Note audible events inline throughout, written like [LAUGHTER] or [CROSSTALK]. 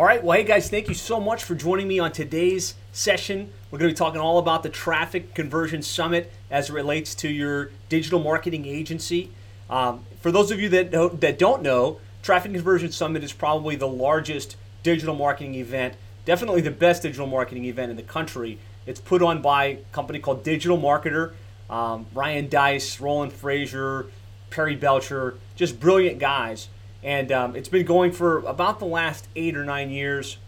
All right, well, hey guys, thank you so much for joining me on today's session. We're going to be talking all about the Traffic Conversion Summit as it relates to your digital marketing agency. Um, for those of you that don't, that don't know, Traffic Conversion Summit is probably the largest digital marketing event, definitely the best digital marketing event in the country. It's put on by a company called Digital Marketer. Um, Ryan Deiss, Roland Frasier, Perry Belcher, just brilliant guys. And um, it's been going for about the last eight or nine years.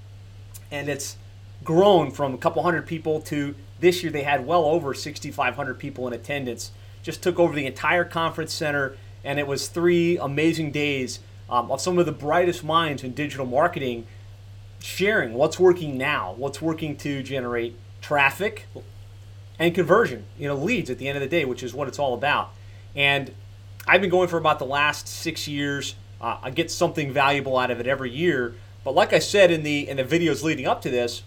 And it's grown from a couple hundred people to this year they had well over 6,500 people in attendance. Just took over the entire conference center. And it was three amazing days um, of some of the brightest minds in digital marketing sharing what's working now, what's working to generate traffic and conversion, you know, leads at the end of the day, which is what it's all about. And I've been going for about the last six years. Uh, I get something valuable out of it every year. But like I said in the in the videos leading up to this,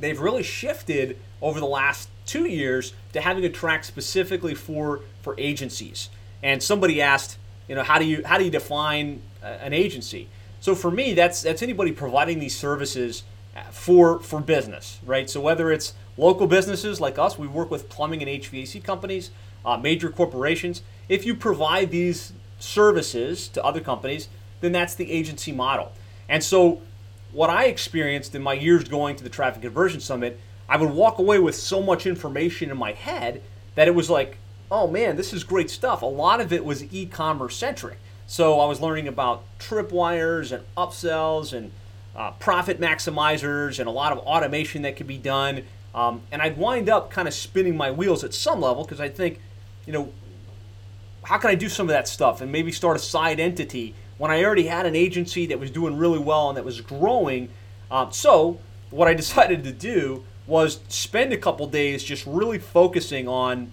they've really shifted over the last two years to having a track specifically for for agencies. And somebody asked, you know, how do you how do you define uh, an agency? So for me, that's that's anybody providing these services uh, for for business, right? So whether it's local businesses like us, we work with plumbing and HVAC companies, uh, major corporations. If you provide these services to other companies, then that's the agency model. And so, what I experienced in my years going to the Traffic Conversion Summit, I would walk away with so much information in my head that it was like, oh man, this is great stuff. A lot of it was e commerce centric. So, I was learning about tripwires and upsells and uh, profit maximizers and a lot of automation that could be done. Um, and I'd wind up kind of spinning my wheels at some level because I think, you know, how can I do some of that stuff and maybe start a side entity when I already had an agency that was doing really well and that was growing? Um, so what I [LAUGHS] decided to do was spend a couple days just really focusing on,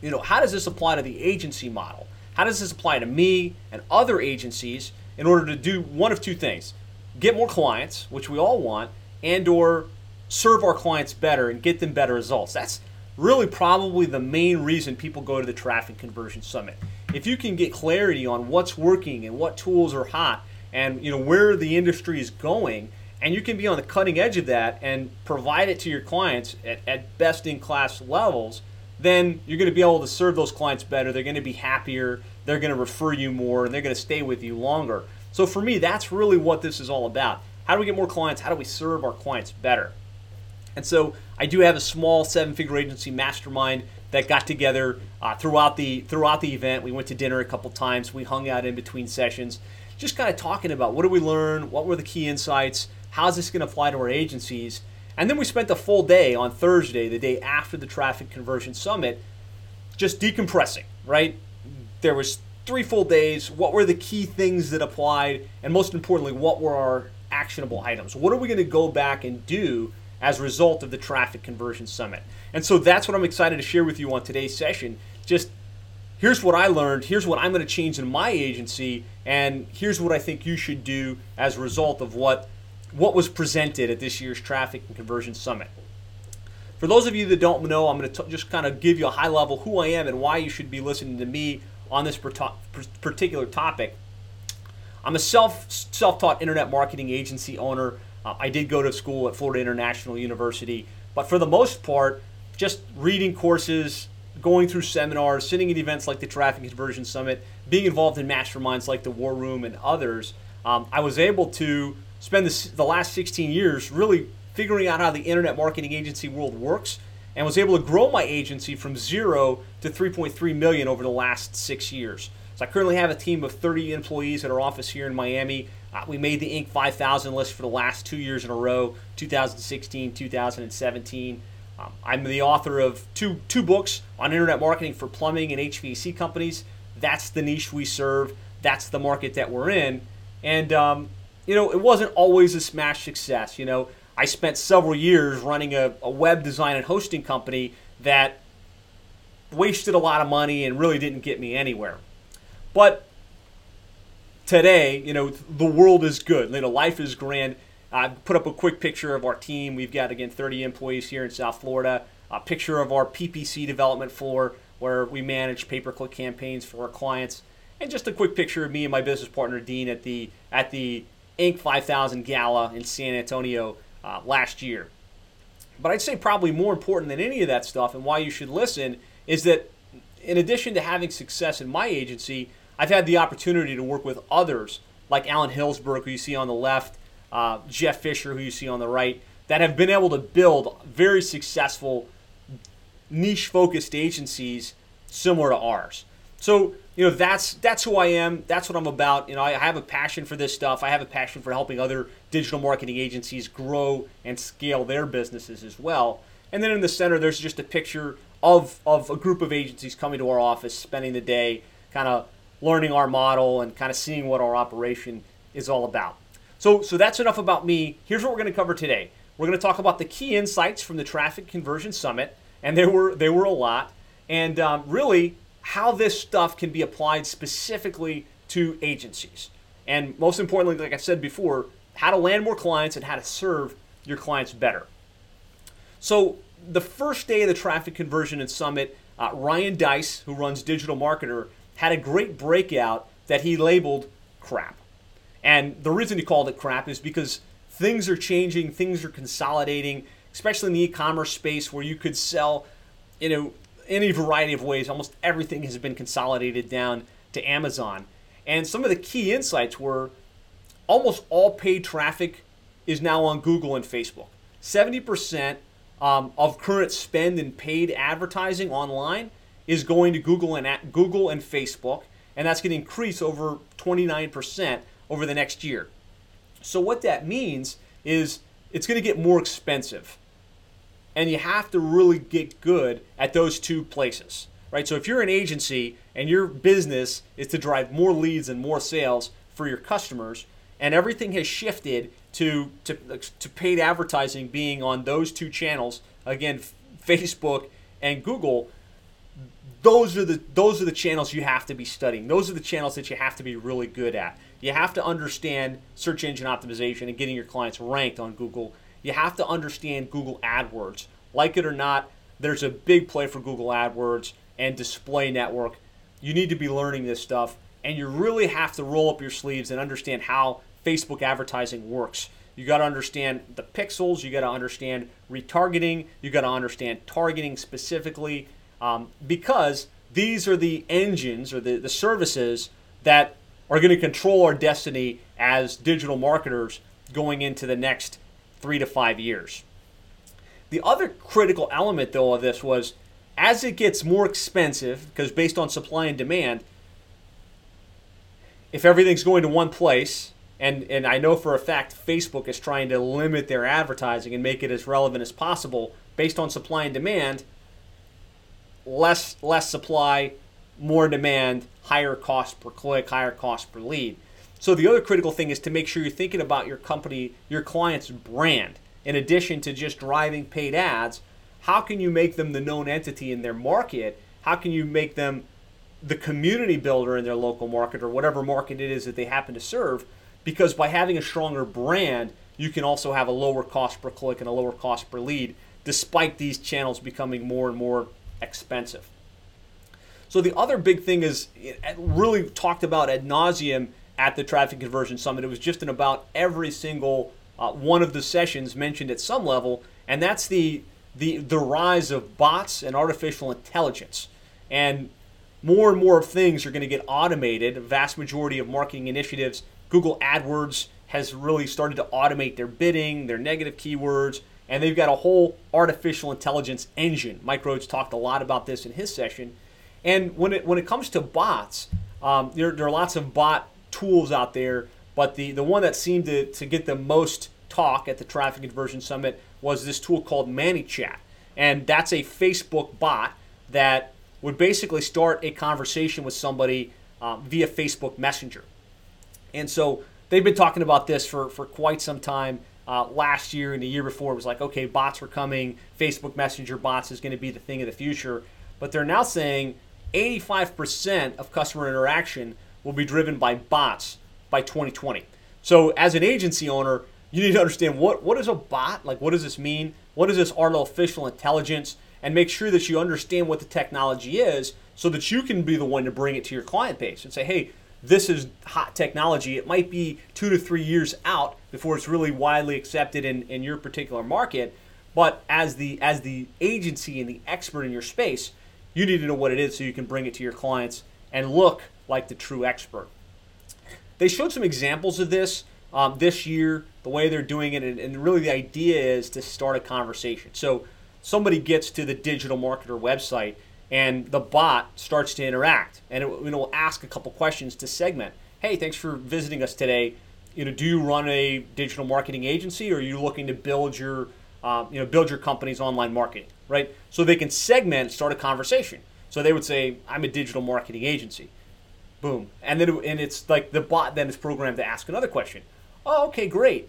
you know, how does this apply to the agency model? How does this apply to me and other agencies in order to do one of two things: get more clients, which we all want, and or serve our clients better and get them better results. That's really probably the main reason people go to the Traffic Conversion Summit. If you can get clarity on what's working and what tools are hot and you know where the industry is going, and you can be on the cutting edge of that and provide it to your clients at, at best in class levels, then you're going to be able to serve those clients better. They're going to be happier. They're going to refer you more, and they're going to stay with you longer. So for me, that's really what this is all about. How do we get more clients? How do we serve our clients better? And so I do have a small seven-figure agency mastermind that got together uh, throughout the throughout the event. We went to dinner a couple times. We hung out in between sessions, just kind of talking about what did we learn, what were the key insights, how's this going to apply to our agencies, and then we spent the full day on Thursday, the day after the Traffic Conversion Summit, just decompressing. Right, there was three full days. What were the key things that applied, and most importantly, what were our actionable items? What are we going to go back and do? As a result of the Traffic Conversion Summit. And so that's what I'm excited to share with you on today's session. Just here's what I learned, here's what I'm going to change in my agency, and here's what I think you should do as a result of what what was presented at this year's Traffic and Conversion Summit. For those of you that don't know, I'm going to t- just kind of give you a high level who I am and why you should be listening to me on this particular topic. I'm a self self-taught internet marketing agency owner. Uh, I did go to school at Florida International University, but for the most part, just reading courses, going through seminars, sitting at events like the Traffic Conversion Summit, being involved in masterminds like the War Room and others, um, I was able to spend this, the last 16 years really figuring out how the internet marketing agency world works and was able to grow my agency from zero to 3.3 million over the last six years. So I currently have a team of 30 employees at our office here in Miami. Uh, we made the Inc. 5000 list for the last two years in a row 2016, 2017. Um, I'm the author of two, two books on internet marketing for plumbing and HVAC companies. That's the niche we serve, that's the market that we're in. And, um, you know, it wasn't always a smash success. You know, I spent several years running a, a web design and hosting company that wasted a lot of money and really didn't get me anywhere. But today, you know, the world is good. You know, life is grand. I put up a quick picture of our team. We've got again 30 employees here in South Florida. A picture of our PPC development floor where we manage pay-per-click campaigns for our clients, and just a quick picture of me and my business partner Dean at the at the Inc. 5000 Gala in San Antonio uh, last year. But I'd say probably more important than any of that stuff and why you should listen is that in addition to having success in my agency, I've had the opportunity to work with others like Alan Hillsberg, who you see on the left, uh, Jeff Fisher, who you see on the right, that have been able to build very successful niche focused agencies similar to ours. So, you know, that's that's who I am. That's what I'm about. You know, I have a passion for this stuff. I have a passion for helping other digital marketing agencies grow and scale their businesses as well. And then in the center, there's just a picture of, of a group of agencies coming to our office, spending the day kind of learning our model and kind of seeing what our operation is all about. So, so that's enough about me. Here's what we're going to cover today. We're going to talk about the key insights from the Traffic Conversion Summit, and there were there were a lot, and um, really how this stuff can be applied specifically to agencies, and most importantly, like I said before, how to land more clients and how to serve your clients better. So, the first day of the Traffic Conversion and Summit, uh, Ryan Deiss, who runs Digital Marketer, had a great breakout that he labeled crap. And the reason he called it crap is because things are changing, things are consolidating, especially in the e-commerce space where you could sell, you know, any variety of ways. Almost everything has been consolidated down to Amazon. And some of the key insights were almost all paid traffic is now on Google and Facebook. 70% um, of current spend in paid advertising online is going to Google and Google and Facebook, and that's going to increase over 29% over the next year. So, what that means is it's going to get more expensive. And you have to really get good at those two places, right? So, if you're an agency and your business is to drive more leads and more sales for your customers, and everything has shifted to, to, to paid advertising being on those two channels, again, Facebook and Google, those are the those are the channels you have to be studying. Those are the channels that you have to be really good at. You have to understand search engine optimization and getting your clients ranked on Google. You have to understand Google AdWords. Like it or not, there's a big play for Google AdWords and display network. You need to be learning this stuff and you really have to roll up your sleeves and understand how Facebook advertising works. You got to understand the pixels, you got to understand retargeting, you got to understand targeting specifically um, because these are the engines or the, the services that are going to control our destiny as digital marketers going into the next three to five years. The other critical element, though, of this was as it gets more expensive, because based on supply and demand, if everything's going to one place, and, and I know for a fact Facebook is trying to limit their advertising and make it as relevant as possible based on supply and demand, less less supply, more demand, higher cost per click, higher cost per lead. So the other critical thing is to make sure you're thinking about your company, your client's brand. In addition to just driving paid ads, how can you make them the known entity in their market? How can you make them the community builder in their local market or whatever market it is that they happen to serve? Because by having a stronger brand, you can also have a lower cost per click and a lower cost per lead, despite these channels becoming more and more expensive. So the other big thing is really talked about ad nauseum at the Traffic Conversion Summit. It was just in about every single uh, one of the sessions mentioned at some level, and that's the the the rise of bots and artificial intelligence. And more and more things are going to get automated. A vast majority of marketing initiatives, Google AdWords has really started to automate their bidding, their negative keywords, and they've got a whole artificial intelligence engine. Mike Rhodes talked a lot about this in his session. And when it when it comes to bots, um, there, there are lots of bot tools out there, but the, the one that seemed to, to get the most talk at the Traffic Conversion Summit was this tool called ManyChat. And that's a Facebook bot that would basically start a conversation with somebody um, via Facebook Messenger. And so they've been talking about this for, for quite some time. Uh, last year and the year before, it was like, okay, bots were coming. Facebook Messenger bots is going to be the thing of the future. But they're now saying 85% of customer interaction will be driven by bots by 2020. So, as an agency owner, you need to understand what, what is a bot? Like, what does this mean? What is this artificial intelligence? And make sure that you understand what the technology is so that you can be the one to bring it to your client base and say, hey, this is hot technology. It might be two to three years out before it's really widely accepted in, in your particular market. But as the as the agency and the expert in your space, you need to know what it is so you can bring it to your clients and look like the true expert. They showed some examples of this um, this year, the way they're doing it, and, and really the idea is to start a conversation. So somebody gets to the digital marketer website and the bot starts to interact and it will ask a couple questions to segment. Hey, thanks for visiting us today. You know, do you run a digital marketing agency or are you looking to build your uh, you know build your company's online marketing, right? So they can segment, start a conversation. So they would say, I'm a digital marketing agency. Boom. And then and it's like the bot then is programmed to ask another question. Oh, okay, great.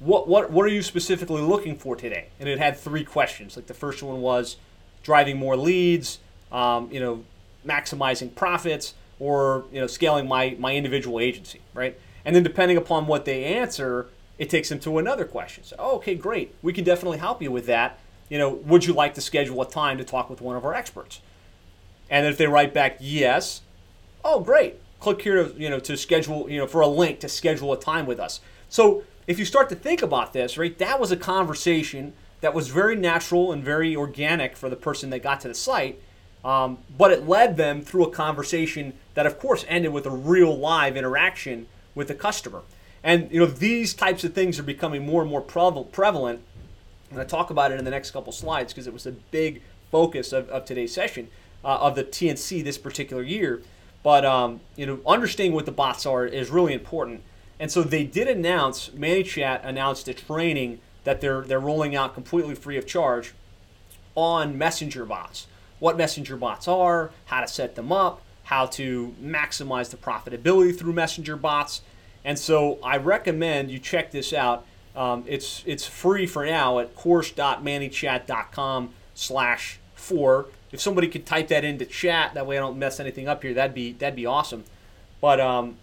What what what are you specifically looking for today? And it had three questions. Like the first one was driving more leads, um, you know, maximizing profits, or you know, scaling my my individual agency, right? And then depending upon what they answer, it takes them to another question. So, oh, okay, great. We can definitely help you with that. You know, would you like to schedule a time to talk with one of our experts? And if they write back yes, oh great, click here to you know to schedule you know for a link to schedule a time with us. So if you start to think about this, right, that was a conversation that was very natural and very organic for the person that got to the site. Um, but it led them through a conversation that, of course, ended with a real live interaction with the customer. And you know these types of things are becoming more and more prevalent. And I talk about it in the next couple slides because it was a big focus of, of today's session uh, of the TNC this particular year. But um, you know, understanding what the bots are is really important. And so they did announce, ManyChat announced a training that they're they're rolling out completely free of charge on messenger bots. What messenger bots are, how to set them up, how to maximize the profitability through messenger bots. And so I recommend you check this out. Um, it's it's free for now at course.manychat.com slash four if somebody could type that into chat, that way I don't mess anything up here, that'd be that'd be awesome. But um,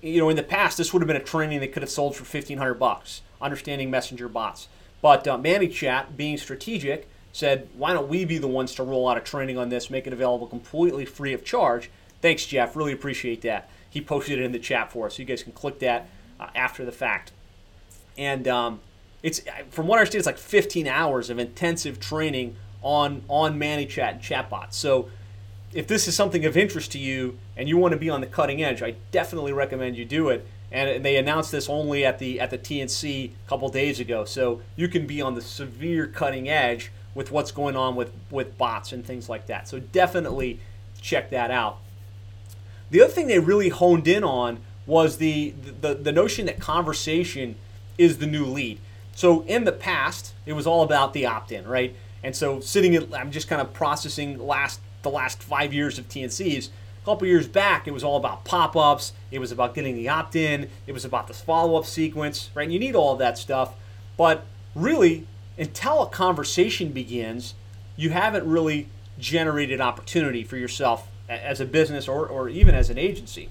you know, in the past, this would have been a training that could have sold for fifteen hundred bucks, understanding messenger bots. But uh, ManyChat, being strategic, said, why don't we be the ones to roll out a training on this, make it available completely free of charge? Thanks, Jeff. Really appreciate that. He posted it in the chat for us, so you guys can click that uh, after the fact. And um, it's from what I understand, it's like 15 hours of intensive training on on ManyChat and chatbots. So if this is something of interest to you and you want to be on the cutting edge, I definitely recommend you do it. And they announced this only at the at the TNC a couple days ago, so you can be on the severe cutting edge with what's going on with with bots and things like that. So definitely check that out. The other thing they really honed in on was the the, the notion that conversation is the new lead. So in the past, it was all about the opt-in, right? And so sitting, in, I'm just kind of processing last the last five years of TNCs. A couple years back, it was all about pop-ups. It was about getting the opt-in. It was about this follow-up sequence, right? And you need all of that stuff, but really, until a conversation begins, you haven't really generated opportunity for yourself as a business or, or even as an agency.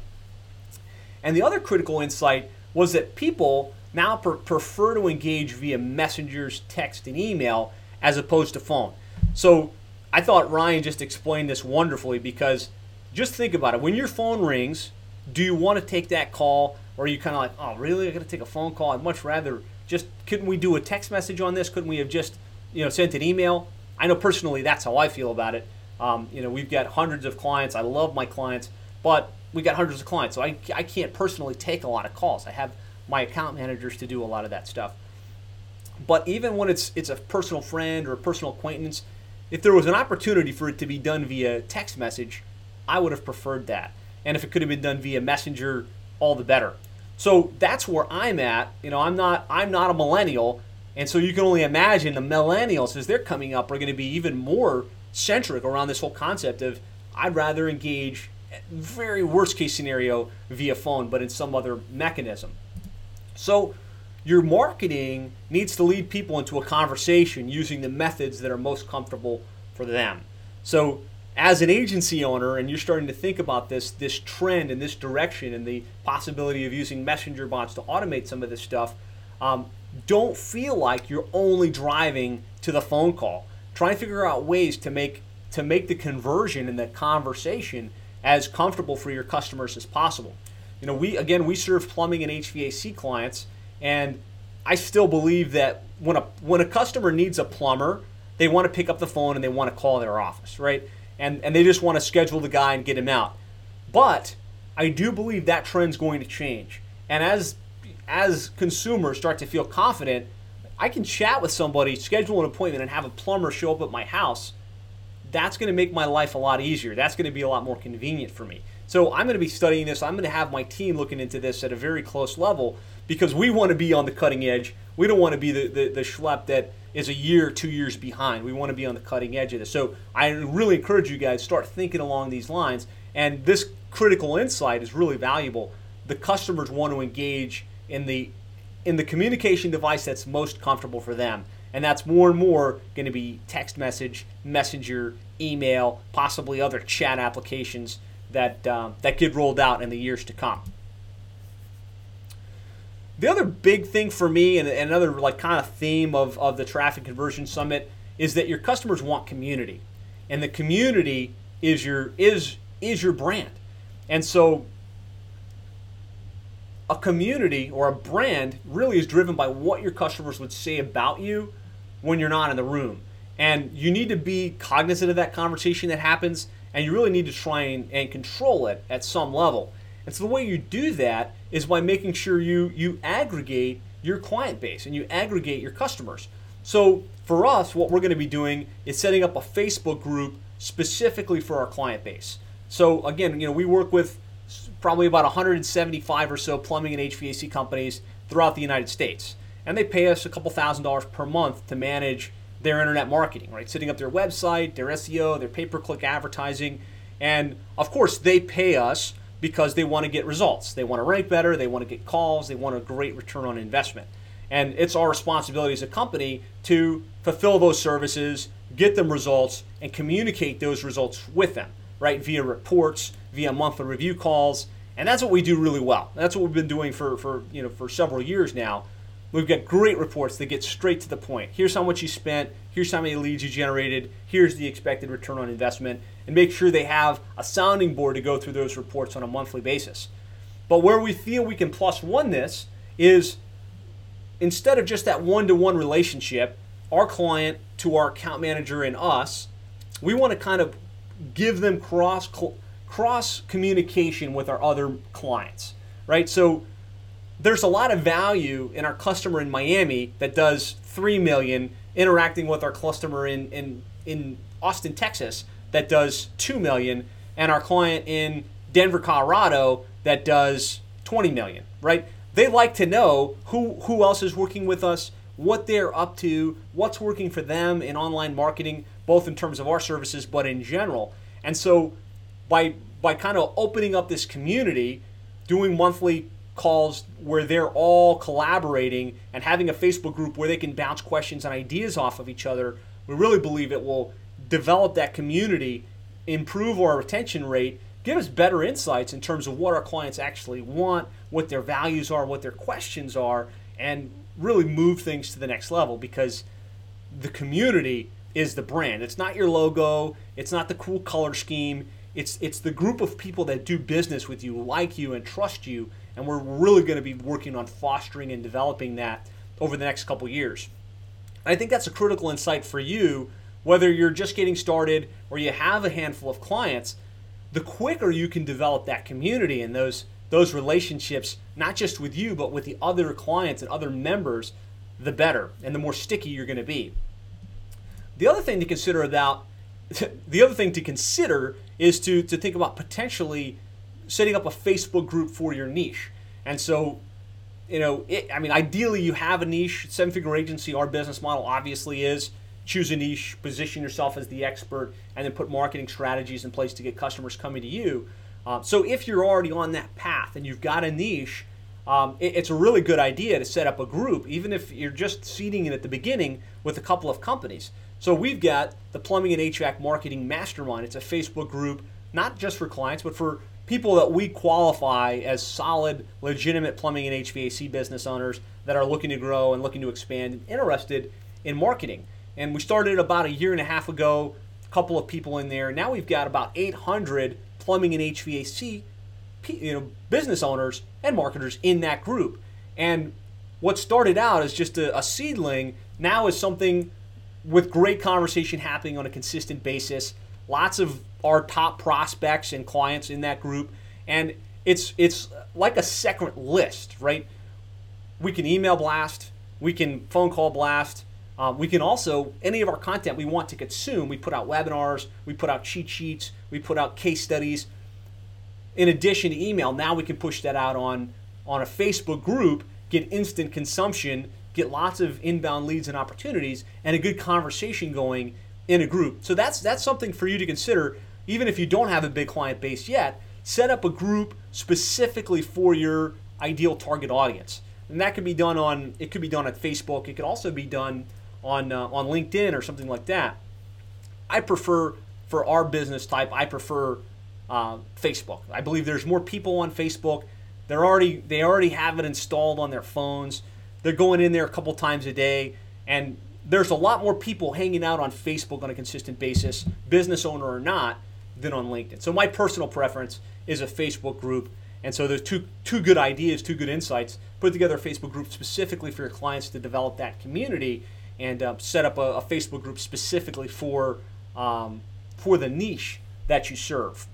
And the other critical insight was that people now prefer to engage via messengers, text, and email as opposed to phone. So I thought Ryan just explained this wonderfully because just think about it. When your phone rings, do you want to take that call or are you kind of like, oh, really? I got to take a phone call? I'd much rather just, couldn't we do a text message on this? Couldn't we have just, you know, sent an email? I know personally that's how I feel about it. Um, you know, we've got hundreds of clients. I love my clients, but we got hundreds of clients, so I, I can't personally take a lot of calls. I have my account managers to do a lot of that stuff. But even when it's it's a personal friend or a personal acquaintance, if there was an opportunity for it to be done via text message, I would have preferred that. And if it could have been done via messenger, all the better. So that's where I'm at. You know, I'm not I'm not a millennial, and so you can only imagine the millennials as they're coming up are going to be even more centric around this whole concept of I'd rather engage eh, very worst case scenario via phone, but in some other mechanism. So your marketing needs to lead people into a conversation using the methods that are most comfortable for them. So, as an agency owner, and you're starting to think about this this trend and this direction and the possibility of using messenger bots to automate some of this stuff, um, don't feel like you're only driving to the phone call. Try and figure out ways to make to make the conversion and the conversation as comfortable for your customers as possible. You know, we again we serve plumbing and HVAC clients, and I still believe that when a when a customer needs a plumber, they want to pick up the phone and they want to call their office, right? And and they just want to schedule the guy and get him out. But I do believe that trend's going to change. And as as consumers start to feel confident, I can chat with somebody, schedule an appointment, and have a plumber show up at my house. That's going to make my life a lot easier. That's going to be a lot more convenient for me. So I'm going to be studying this. I'm going to have my team looking into this at a very close level because we want to be on the cutting edge. We don't want to be the, the, the schlep that is a year, two years behind. We want to be on the cutting edge of this. So I really encourage you guys start thinking along these lines. And this critical insight is really valuable. The customers want to engage in the in the communication device that's most comfortable for them. And that's more and more going to be text message, messenger, email, possibly other chat applications that, um, that get rolled out in the years to come. The other big thing for me, and another like kind of theme of, of the Traffic Conversion Summit, is that your customers want community, and the community is your is is your brand, and so a community or a brand really is driven by what your customers would say about you when you're not in the room. And you need to be cognizant of that conversation that happens, and you really need to try and, and control it at some level. And so the way you do that is by making sure you you aggregate your client base and you aggregate your customers. So for us, what we're going to be doing is setting up a Facebook group specifically for our client base. So again, you know, we work with probably about 175 or so plumbing and HVAC companies throughout the United States. And they pay us a couple thousand dollars per month to manage their internet marketing, right? Setting up their website, their SEO, their pay per click advertising. And of course, they pay us because they want to get results. They want to rank better, they want to get calls, they want a great return on investment. And it's our responsibility as a company to fulfill those services, get them results, and communicate those results with them, right? Via reports, via monthly review calls, and that's what we do really well. That's what we've been doing for, for you know for several years now. We've got great reports that get straight to the point. Here's how much you spent. Here's how many leads you generated. Here's the expected return on investment, and make sure they have a sounding board to go through those reports on a monthly basis. But where we feel we can plus one this is instead of just that one-to-one relationship, our client to our account manager and us, we want to kind of give them cross cross communication with our other clients, right? So there's a lot of value in our customer in Miami that does 3 million interacting with our customer in, in, in Austin, Texas that does 2 million and our client in Denver, Colorado that does 20 million, right? They like to know who, who else is working with us, what they're up to, what's working for them in online marketing, both in terms of our services, but in general. And so by by kind of opening up this community, doing monthly calls where they're all collaborating and having a Facebook group where they can bounce questions and ideas off of each other, we really believe it will develop that community, improve our retention rate, give us better insights in terms of what our clients actually want, what their values are, what their questions are, and really move things to the next level because the community is the brand. It's not your logo, it's not the cool color scheme, it's it's the group of people that do business with you, like you, and trust you. And we're really going to be working on fostering and developing that over the next couple years. And I think that's a critical insight for you, whether you're just getting started or you have a handful of clients. The quicker you can develop that community and those those relationships, not just with you, but with the other clients and other members, the better and the more sticky you're going to be. The other thing to consider about [LAUGHS] the other thing to consider is to, to think about potentially setting up a Facebook group for your niche. And so, you know, it, I mean, ideally you have a niche. Seven figure agency, our business model obviously is choose a niche, position yourself as the expert, and then put marketing strategies in place to get customers coming to you. Uh, so if you're already on that path and you've got a niche, um, it, it's a really good idea to set up a group, even if you're just seeding it at the beginning with a couple of companies. So we've got the Plumbing and HVAC Marketing Mastermind. It's a Facebook group, not just for clients, but for people that we qualify as solid, legitimate plumbing and HVAC business owners that are looking to grow and looking to expand and interested in marketing. And we started about a year and a half ago, a couple of people in there. Now we've got about 800 plumbing and HVAC you know business owners and marketers in that group. And what started out as just a, a seedling now is something with great conversation happening on a consistent basis. Lots of our top prospects and clients in that group, and it's it's like a second list, right? We can email blast, we can phone call blast. Um, we can also any of our content we want to consume. We put out webinars, we put out cheat sheets, we put out case studies. In addition to email, now we can push that out on on a Facebook group, get instant consumption, get lots of inbound leads and opportunities, and a good conversation going in a group. So that's that's something for you to consider, even if you don't have a big client base yet. Set up a group specifically for your ideal target audience and that could be done on it could be done on Facebook. It could also be done on uh, on LinkedIn or something like that. I prefer for our business type. I prefer uh, Facebook. I believe there's more people on Facebook. They're already they already have it installed on their phones. They're going in there a couple times a day, and there's a lot more people hanging out on Facebook on a consistent basis, business owner or not, than on LinkedIn. So my personal preference is a Facebook group and so there's two two good ideas, two good insights. Put together a Facebook group specifically for your clients to develop that community, and uh, set up a, a, Facebook group specifically for um, for the niche that you serve.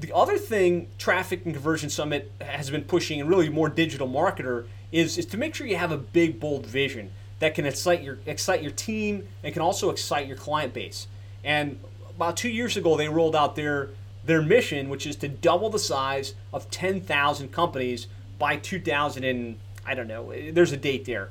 The other thing Traffic and Conversion Summit has been pushing, and really more digital marketer, is, is to make sure you have a big, bold vision that can excite your excite your team and can also excite your client base. And about two years ago, they rolled out their their mission, which is to double the size of 10,000 companies by 2000 and I don't know, there's a date there.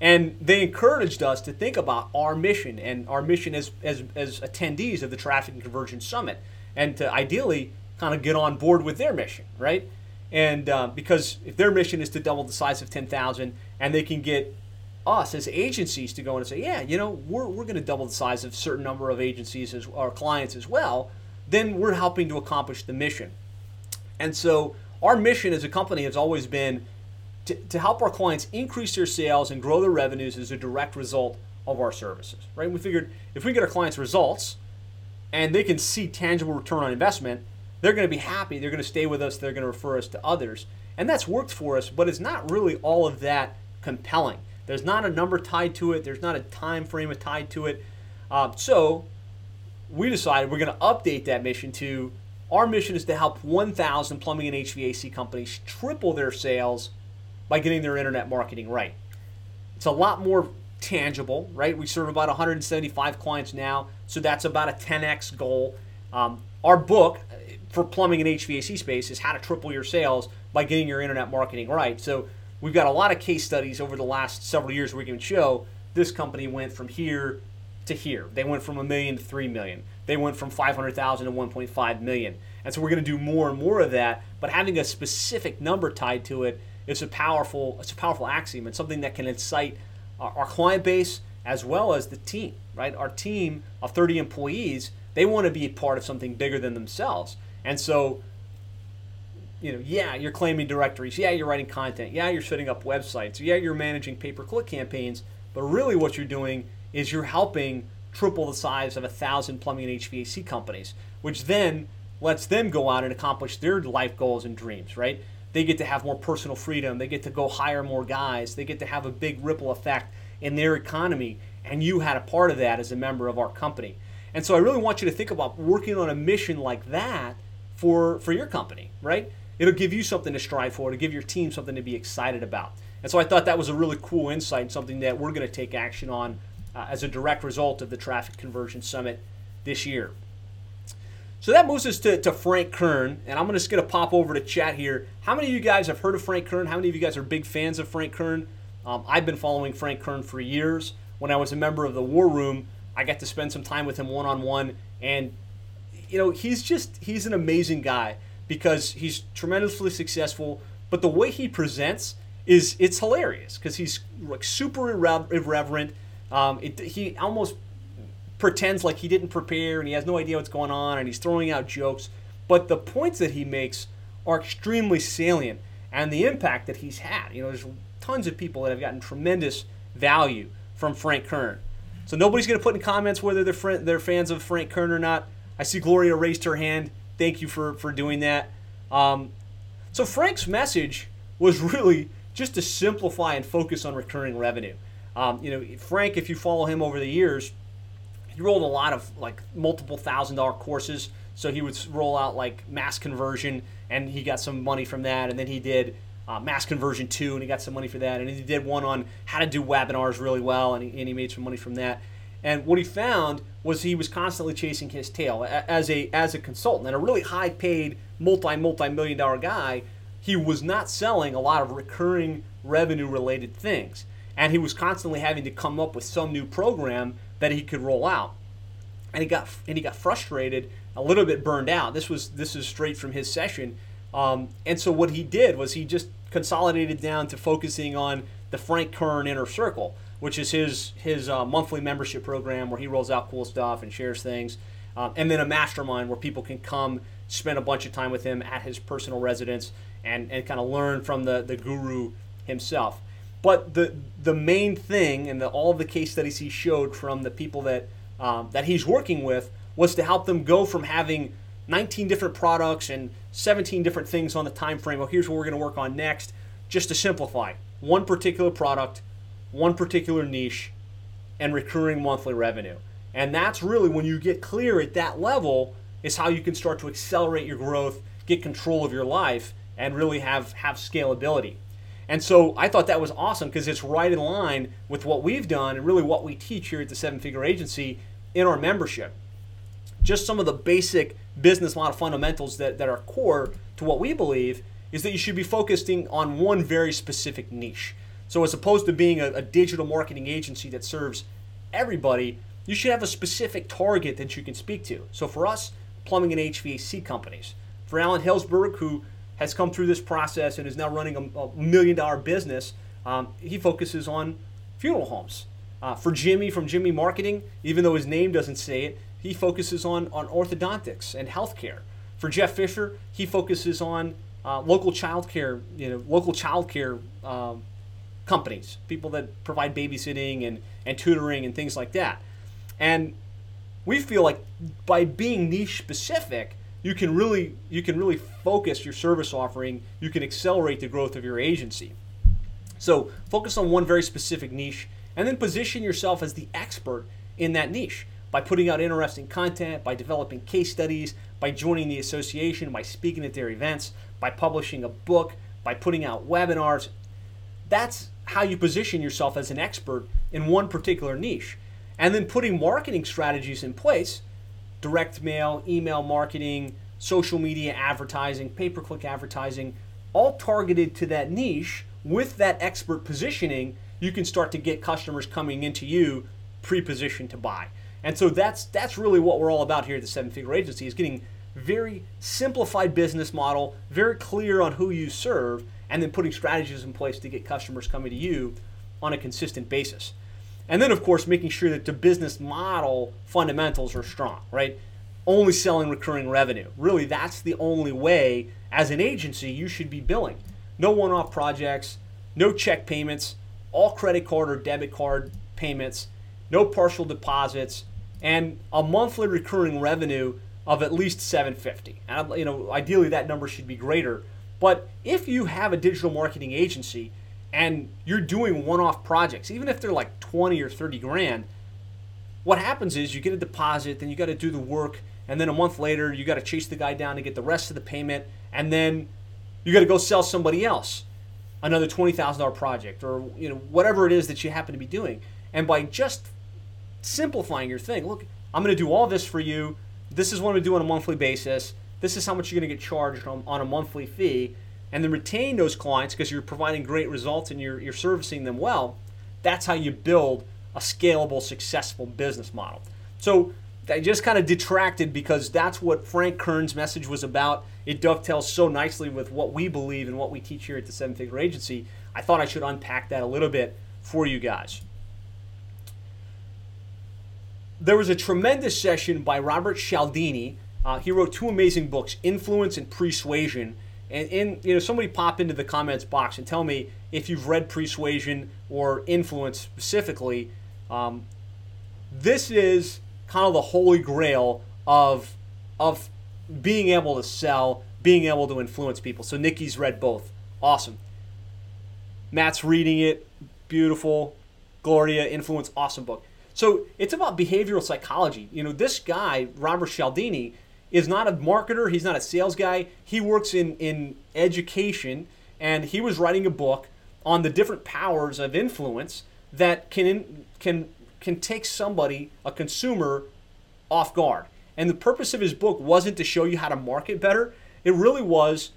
And they encouraged us to think about our mission and our mission as, as, as attendees of the Traffic and Conversion Summit and to ideally kind of get on board with their mission, right? And uh, because if their mission is to double the size of 10,000 and they can get us as agencies to go in and say, yeah, you know, we're, we're going to double the size of certain number of agencies as our clients as well, then we're helping to accomplish the mission. And so our mission as a company has always been to, to help our clients increase their sales and grow their revenues as a direct result of our services, right? We figured if we get our clients results and they can see tangible return on investment, they're going to be happy, they're going to stay with us, they're going to refer us to others. And that's worked for us, but it's not really all of that compelling. There's not a number tied to it, there's not a time frame tied to it. Uh, so we decided we're going to update that mission to our mission is to help 1,000 plumbing and HVAC companies triple their sales by getting their internet marketing right. It's a lot more tangible, right? We serve about 175 clients now, so that's about a 10x goal. Um, our book for plumbing and HVAC space is how to triple your sales by getting your internet marketing right. So we've got a lot of case studies over the last several years where we can show this company went from here to here. They went from a million to three million. They went from 500,000 to 1.5 million. And so we're going to do more and more of that. But having a specific number tied to it is a powerful, it's a powerful axiom. It's something that can incite our, our client base as well as the team. Right, our team of 30 employees, they want to be part of something bigger than themselves. And so you know, yeah, you're claiming directories. Yeah, you're writing content. Yeah, you're setting up websites. Yeah, you're managing pay-per-click campaigns. But really, what you're doing is you're helping triple the size of a thousand plumbing and HVAC companies, which then lets them go out and accomplish their life goals and dreams, right? They get to have more personal freedom. They get to go hire more guys. They get to have a big ripple effect in their economy. And you had a part of that as a member of our company. And so I really want you to think about working on a mission like that for, for your company, right? It'll give you something to strive for, to give your team something to be excited about. And so I thought that was a really cool insight, and something that we're going to take action on uh, as a direct result of the Traffic Conversion Summit this year. So that moves us to, to Frank Kern, and I'm just to pop over to chat here. How many of you guys have heard of Frank Kern? How many of you guys are big fans of Frank Kern? Um, I've been following Frank Kern for years. When I was a member of the War Room, I got to spend some time with him one on one, and you know he's just he's an amazing guy because he's tremendously successful. But the way he presents is it's hilarious because he's like super irreverent. Um, it, he almost pretends like he didn't prepare and he has no idea what's going on and he's throwing out jokes. But the points that he makes are extremely salient and the impact that he's had. You know, there's tons of people that have gotten tremendous value from Frank Kern. So nobody's going to put in comments whether they're, they're fans of Frank Kern or not. I see Gloria raised her hand. Thank you for, for doing that. Um, so Frank's message was really just to simplify and focus on recurring revenue. Um, you know, Frank, if you follow him over the years, he rolled a lot of like multiple thousand dollar courses. So he would roll out like mass conversion, and he got some money from that. And then he did uh, mass conversion two, and he got some money for that. And he did one on how to do webinars really well, and he, and he made some money from that. And what he found was he was constantly chasing his tail as a as a consultant and a really high paid multi multi million dollar guy. He was not selling a lot of recurring revenue related things, and he was constantly having to come up with some new program that he could roll out. And he got and he got frustrated, a little bit burned out. This was this is straight from his session. Um, and so what he did was he just consolidated down to focusing on the Frank Kern Inner Circle which is his his uh, monthly membership program where he rolls out cool stuff and shares things, um, and then a mastermind where people can come spend a bunch of time with him at his personal residence and, and kind of learn from the, the guru himself. But the the main thing and the, all of the case studies he showed from the people that um, that he's working with was to help them go from having 19 different products and 17 different things on the time frame. Well, here's what we're going to work on next. Just to simplify, one particular product one particular niche, and recurring monthly revenue. And that's really when you get clear at that level is how you can start to accelerate your growth, get control of your life, and really have have scalability. And so I thought that was awesome because it's right in line with what we've done and really what we teach here at the Seven Figure Agency in our membership. Just some of the basic business model fundamentals that, that are core to what we believe is that you should be focusing on one very specific niche. So as opposed to being a, a digital marketing agency that serves everybody, you should have a specific target that you can speak to. So for us, plumbing and HVAC companies. For Alan Hillsberg, who has come through this process and is now running a, a million dollar business, um, he focuses on funeral homes. Uh, for Jimmy from Jimmy Marketing, even though his name doesn't say it, he focuses on, on orthodontics and healthcare. For Jeff Fisher, he focuses on uh, local childcare, you know, local childcare um, companies, people that provide babysitting and, and tutoring and things like that. And we feel like by being niche specific, you can really you can really focus your service offering, you can accelerate the growth of your agency. So focus on one very specific niche and then position yourself as the expert in that niche by putting out interesting content, by developing case studies, by joining the association, by speaking at their events, by publishing a book, by putting out webinars. That's how you position yourself as an expert in one particular niche. And then putting marketing strategies in place direct mail, email marketing, social media advertising, pay per click advertising, all targeted to that niche with that expert positioning, you can start to get customers coming into you pre-positioned to buy. And so that's that's really what we're all about here at the Seven Figure Agency is getting very simplified business model, very clear on who you serve, and then putting strategies in place to get customers coming to you on a consistent basis. And then, of course, making sure that the business model fundamentals are strong, right? Only selling recurring revenue. Really, that's the only way as an agency you should be billing. No one off projects, no check payments, all credit card or debit card payments, no partial deposits, and a monthly recurring revenue of at least 750. And you know, ideally that number should be greater but if you have a digital marketing agency and you're doing one off projects, even if they're like 20 or 30 grand, what happens is you get a deposit, then you got to do the work, and then a month later you got to chase the guy down to get the rest of the payment, and then you got to go sell somebody else another $20,000 project or you know whatever it is that you happen to be doing. And by just simplifying your thing, look, I'm going to do all this for you. This is what I'm going to do on a monthly basis this is how much you're going to get charged on, on a monthly fee, and then retain those clients because you're providing great results and you're, you're servicing them well. That's how you build a scalable, successful business model. So I just kind of detracted because that's what Frank Kern's message was about. It dovetails so nicely with what we believe and what we teach here at the Seven Figure Agency. I thought I should unpack that a little bit for you guys. There was a tremendous session by Robert Cialdini uh, he wrote two amazing books, Influence and Persuasion. And in you know, somebody pop into the comments box and tell me if you've read Persuasion or Influence specifically. Um, this is kind of the holy grail of of being able to sell being able to influence people. So Nikki's read both. Awesome. Matt's reading it. Beautiful. Gloria, Influence, awesome book. So it's about behavioral psychology. You know, this guy, Robert Cialdini, is not a marketer. He's not a sales guy. He works in, in education, and he was writing a book on the different powers of influence that can can can take somebody, a consumer, off guard. And the purpose of his book wasn't to show you how to market better. It really was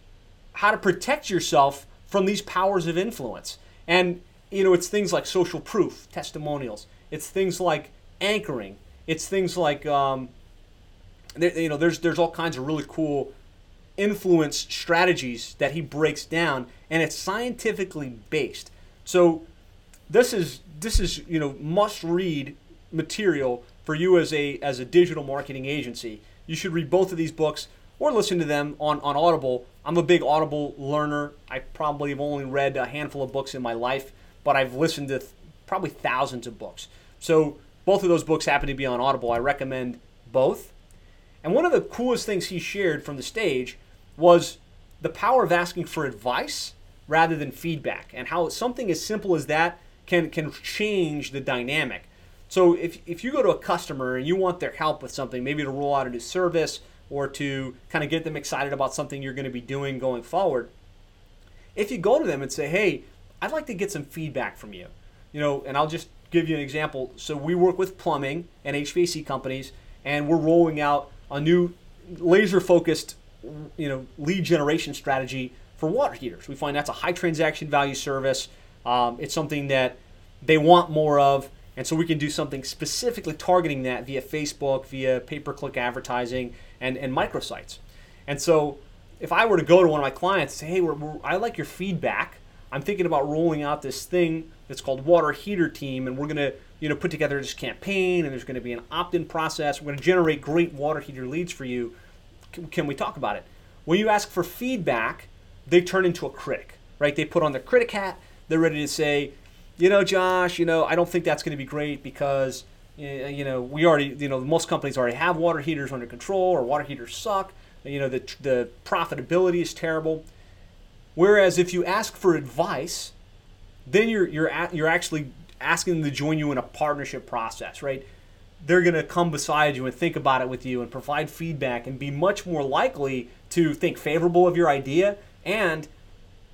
how to protect yourself from these powers of influence. And you know, it's things like social proof, testimonials. It's things like anchoring. It's things like um, you know, there's there's all kinds of really cool influence strategies that he breaks down, and it's scientifically based. So this is this is you know must read material for you as a as a digital marketing agency. You should read both of these books or listen to them on, on Audible. I'm a big Audible learner. I probably have only read a handful of books in my life, but I've listened to th- probably thousands of books. So both of those books happen to be on Audible. I recommend both. And one of the coolest things he shared from the stage was the power of asking for advice rather than feedback and how something as simple as that can can change the dynamic. So if, if you go to a customer and you want their help with something, maybe to roll out a new service or to kind of get them excited about something you're going to be doing going forward, if you go to them and say, "Hey, I'd like to get some feedback from you," you know, and I'll just give you an example. So we work with plumbing and HVAC companies, and we're rolling out a new laser-focused, you know, lead generation strategy for water heaters. We find that's a high transaction value service. Um, it's something that they want more of, and so we can do something specifically targeting that via Facebook, via pay-per-click advertising, and, and microsites. And so if I were to go to one of my clients and say, hey, we're, we're, I like your feedback. I'm thinking about rolling out this thing that's called Water Heater Team, and we're going to you know, put together this campaign, and there's going to be an opt-in process. We're going to generate great water heater leads for you. Can, can we talk about it? When you ask for feedback, they turn into a critic, right? They put on their critic hat. They're ready to say, you know, Josh, you know, I don't think that's going to be great because, eh, eh, you know, we already, you know, most companies already have water heaters under control or water heaters suck. You know, the, the profitability is terrible. Whereas if you ask for advice, then you're, you're, at, you're actually asking them to join you in a partnership process, right? They're going to come beside you and think about it with you and provide feedback and be much more likely to think favorable of your idea and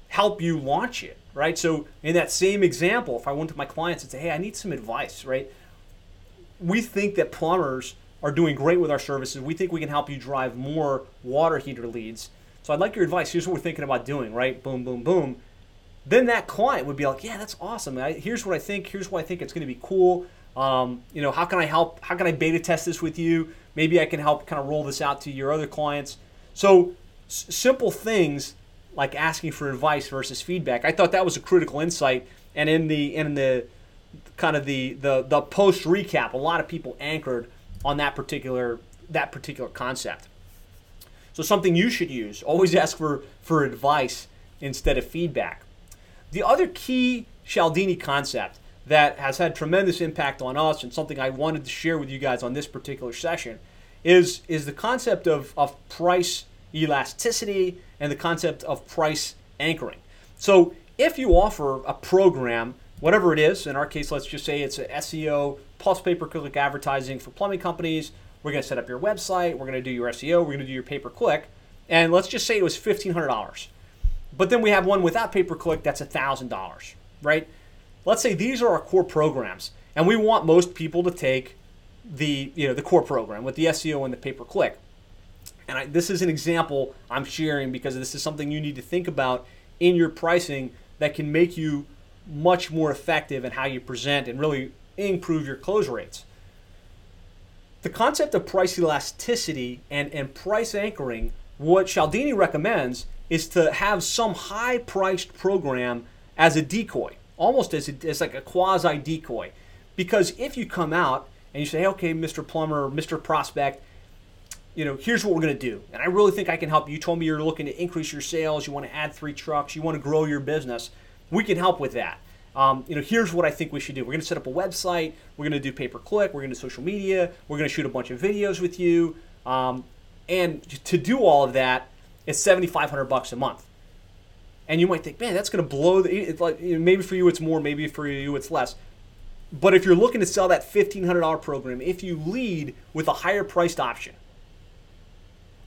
help you launch it, right? So, in that same example, if I went to my clients and say, hey, I need some advice, right? We think that plumbers are doing great with our services. We think we can help you drive more water heater leads. So, I'd like your advice. Here's what we're thinking about doing, right? Boom, boom, boom. Then that client would be like, yeah, that's awesome. I, here's what I think. Here's why I think it's going to be cool. Um, you know, how can I help? How can I beta test this with you? Maybe I can help kind of roll this out to your other clients. So, s- simple things like asking for advice versus feedback. I thought that was a critical insight. And in the in the kind of the the, the post recap, a lot of people anchored on that particular that particular concept. So something you should use. Always ask for for advice instead of feedback. The other key Cialdini concept that has had tremendous impact on us and something I wanted to share with you guys on this particular session is is the concept of, of price elasticity and the concept of price anchoring. So if you offer a program, whatever it is, in our case, let's just say it's a SEO plus pay-per-click advertising for plumbing companies. We're going to set up your website. We're going to do your SEO. We're going to do your pay-per-click. And let's just say it was $1,500. But then we have one without pay-per-click that's $1,000, right? Let's say these are our core programs, and we want most people to take the you know the core program with the SEO and the pay-per-click. And I, this is an example I'm sharing because this is something you need to think about in your pricing that can make you much more effective in how you present and really improve your close rates. The concept of price elasticity and, and price anchoring, what Cialdini recommends is to have some high priced program as a decoy, almost as, a, as like a quasi decoy. Because if you come out and you say, okay, Mr. Plumber, Mr. Prospect, you know, here's what we're going to do. And I really think I can help you. You told me you're looking to increase your sales, you want to add three trucks, you want to grow your business. We can help with that. Um, you know, here's what I think we should do. We're going to set up a website. We're going to do pay per click. We're going to do social media. We're going to shoot a bunch of videos with you. Um, and to do all of that, it's 7500 bucks a month. And you might think, man, that's going to blow the. Like maybe for you it's more, maybe for you it's less. But if you're looking to sell that $1,500 program, if you lead with a higher priced option,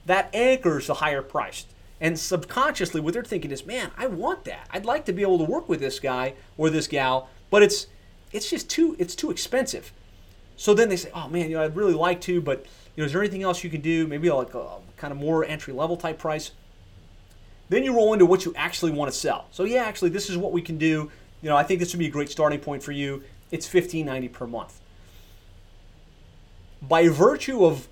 that anchors the higher priced. And subconsciously, what they're thinking is, man, I want that. I'd like to be able to work with this guy or this gal, but it's it's just too it's too expensive. So then they say, oh man, you know, I'd really like to, but you know, is there anything else you can do? Maybe I'll like a kind of more entry level type price. Then you roll into what you actually want to sell. So yeah, actually, this is what we can do. You know, I think this would be a great starting point for you. It's fifteen ninety per month. By virtue of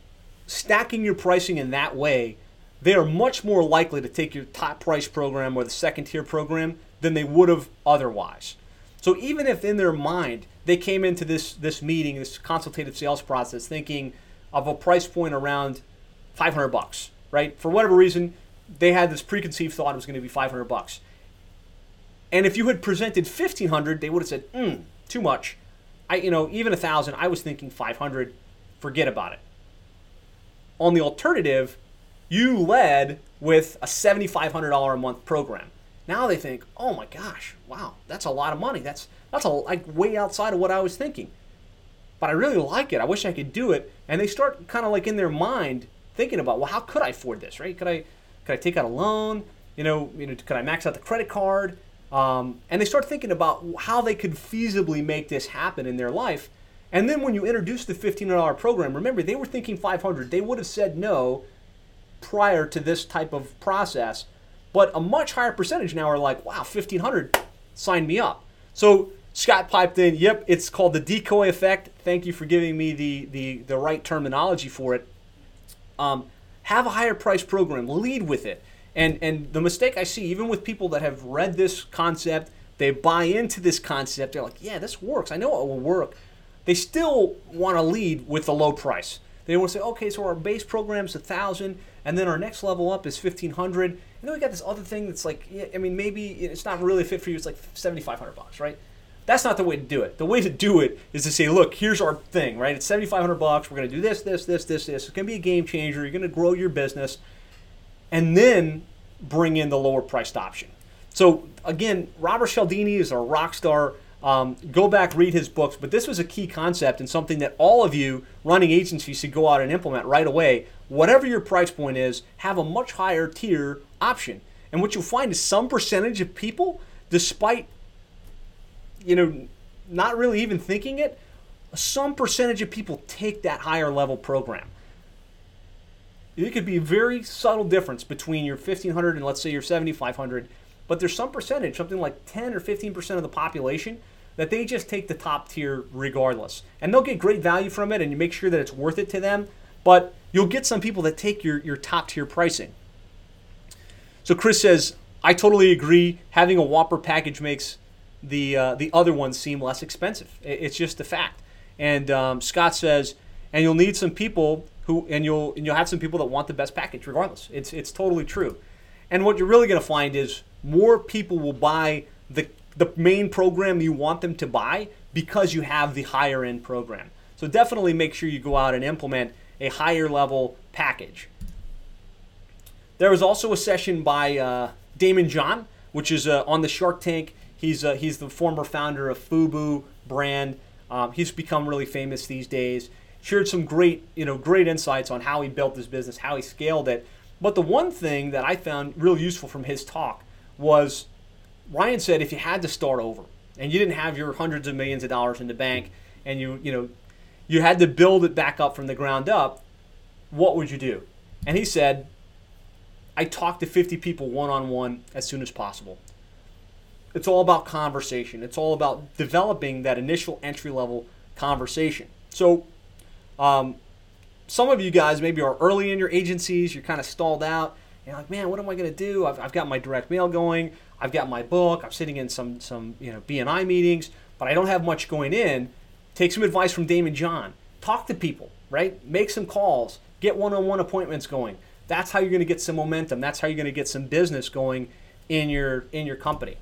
stacking your pricing in that way, they are much more likely to take your top price program or the second tier program than they would have otherwise. So even if in their mind they came into this this meeting, this consultative sales process, thinking of a price point around 500 bucks, right? For whatever reason, they had this preconceived thought it was going to be 500 bucks. And if you had presented 1500, they would have said, "Hmm, too much." I, you know, even a thousand. I was thinking 500. Forget about it. On the alternative, you led with a $7,500 a month program. Now they think, oh my gosh, wow, that's a lot of money. That's that's a, like way outside of what I was thinking. But I really like it. I wish I could do it. And they start kind of like in their mind thinking about, well, how could I afford this, right? Could I could I take out a loan? You know, you know, could I max out the credit card? Um, and they start thinking about how they could feasibly make this happen in their life. And then when you introduce the $1,500 program, remember they were thinking 500. They would have said no prior to this type of process. But a much higher percentage now are like, wow, 1500, sign me up. So Scott piped in, yep, it's called the decoy effect. Thank you for giving me the, the, the right terminology for it. Um, have a higher price program, lead with it. And, and the mistake I see, even with people that have read this concept, they buy into this concept, they're like, yeah, this works. I know it will work. They still want to lead with the low price. They want to say, okay, so our base program is a thousand, and then our next level up is fifteen hundred, and then we got this other thing that's like, yeah, I mean, maybe it's not really a fit for you. It's like seventy five hundred bucks, right? That's not the way to do it. The way to do it is to say, look, here's our thing, right? It's seventy five hundred bucks. We're going to do this, this, this, this, this. It's going to be a game changer. You're going to grow your business, and then bring in the lower priced option. So again, Robert Cialdini is a rock star um, go back, read his books. But this was a key concept and something that all of you running agencies should go out and implement right away. Whatever your price point is, have a much higher tier option. And what you'll find is some percentage of people, despite you know not really even thinking it, some percentage of people take that higher level program. It could be a very subtle difference between your 1500 and let's say your 7500 but there's some percentage, something like 10 or 15% of the population, that they just take the top tier regardless. And they'll get great value from it and you make sure that it's worth it to them. But you'll get some people that take your, your top tier pricing. So Chris says, I totally agree. Having a Whopper package makes the uh, the other ones seem less expensive. It's just a fact. And um, Scott says, and you'll need some people who, and you'll and you'll have some people that want the best package regardless. It's it's totally true. And what you're really going to find is more people will buy the, the main program you want them to buy because you have the higher end program. So definitely make sure you go out and implement a higher level package. There was also a session by uh, Daymond John, which is uh, on the Shark Tank. He's uh, he's the former founder of Fubu brand. Um, he's become really famous these days. Shared some great you know great insights on how he built his business, how he scaled it. But the one thing that I found real useful from his talk was Ryan said if you had to start over and you didn't have your hundreds of millions of dollars in the bank and you you know you had to build it back up from the ground up, what would you do? And he said, I talk to 50 people one on one as soon as possible. It's all about conversation. It's all about developing that initial entry level conversation. So, um, some of you guys maybe are early in your agencies, you're kind of stalled out. You're like, man, what am I going to do? I've, I've got my direct mail going. I've got my book. I'm sitting in some some you know BNI meetings, but I don't have much going in. Take some advice from Daymond John. Talk to people, right? Make some calls. Get one-on-one appointments going. That's how you're going to get some momentum. That's how you're going to get some business going in your in your company.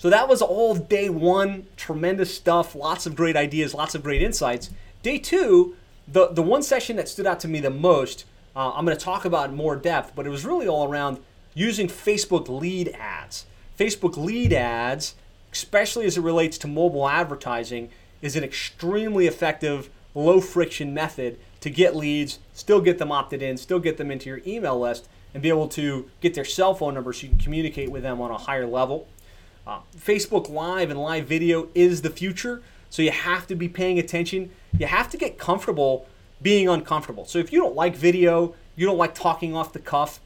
So that was all day one. Tremendous stuff. Lots of great ideas. Lots of great insights. Day two, the the one session that stood out to me the most uh, I'm going to talk about in more depth, but it was really all around using Facebook lead ads. Facebook lead ads, especially as it relates to mobile advertising, is an extremely effective, low friction method to get leads, still get them opted in, still get them into your email list, and be able to get their cell phone number so you can communicate with them on a higher level. Uh, Facebook Live and live video is the future, so you have to be paying attention. You have to get comfortable being uncomfortable. So if you don't like video, you don't like talking off the cuff,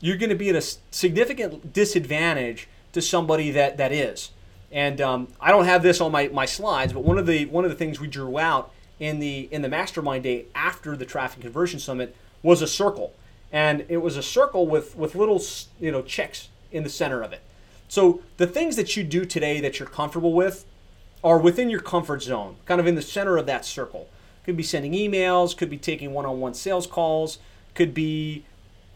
you're going to be at a significant disadvantage to somebody that, that is. And um, I don't have this on my, my slides, but one of the one of the things we drew out in the in the mastermind day after the traffic conversion summit was a circle, and it was a circle with with little you know checks in the center of it. So the things that you do today that you're comfortable with are within your comfort zone, kind of in the center of that circle. Could be sending emails, could be taking one-on-one sales calls, could be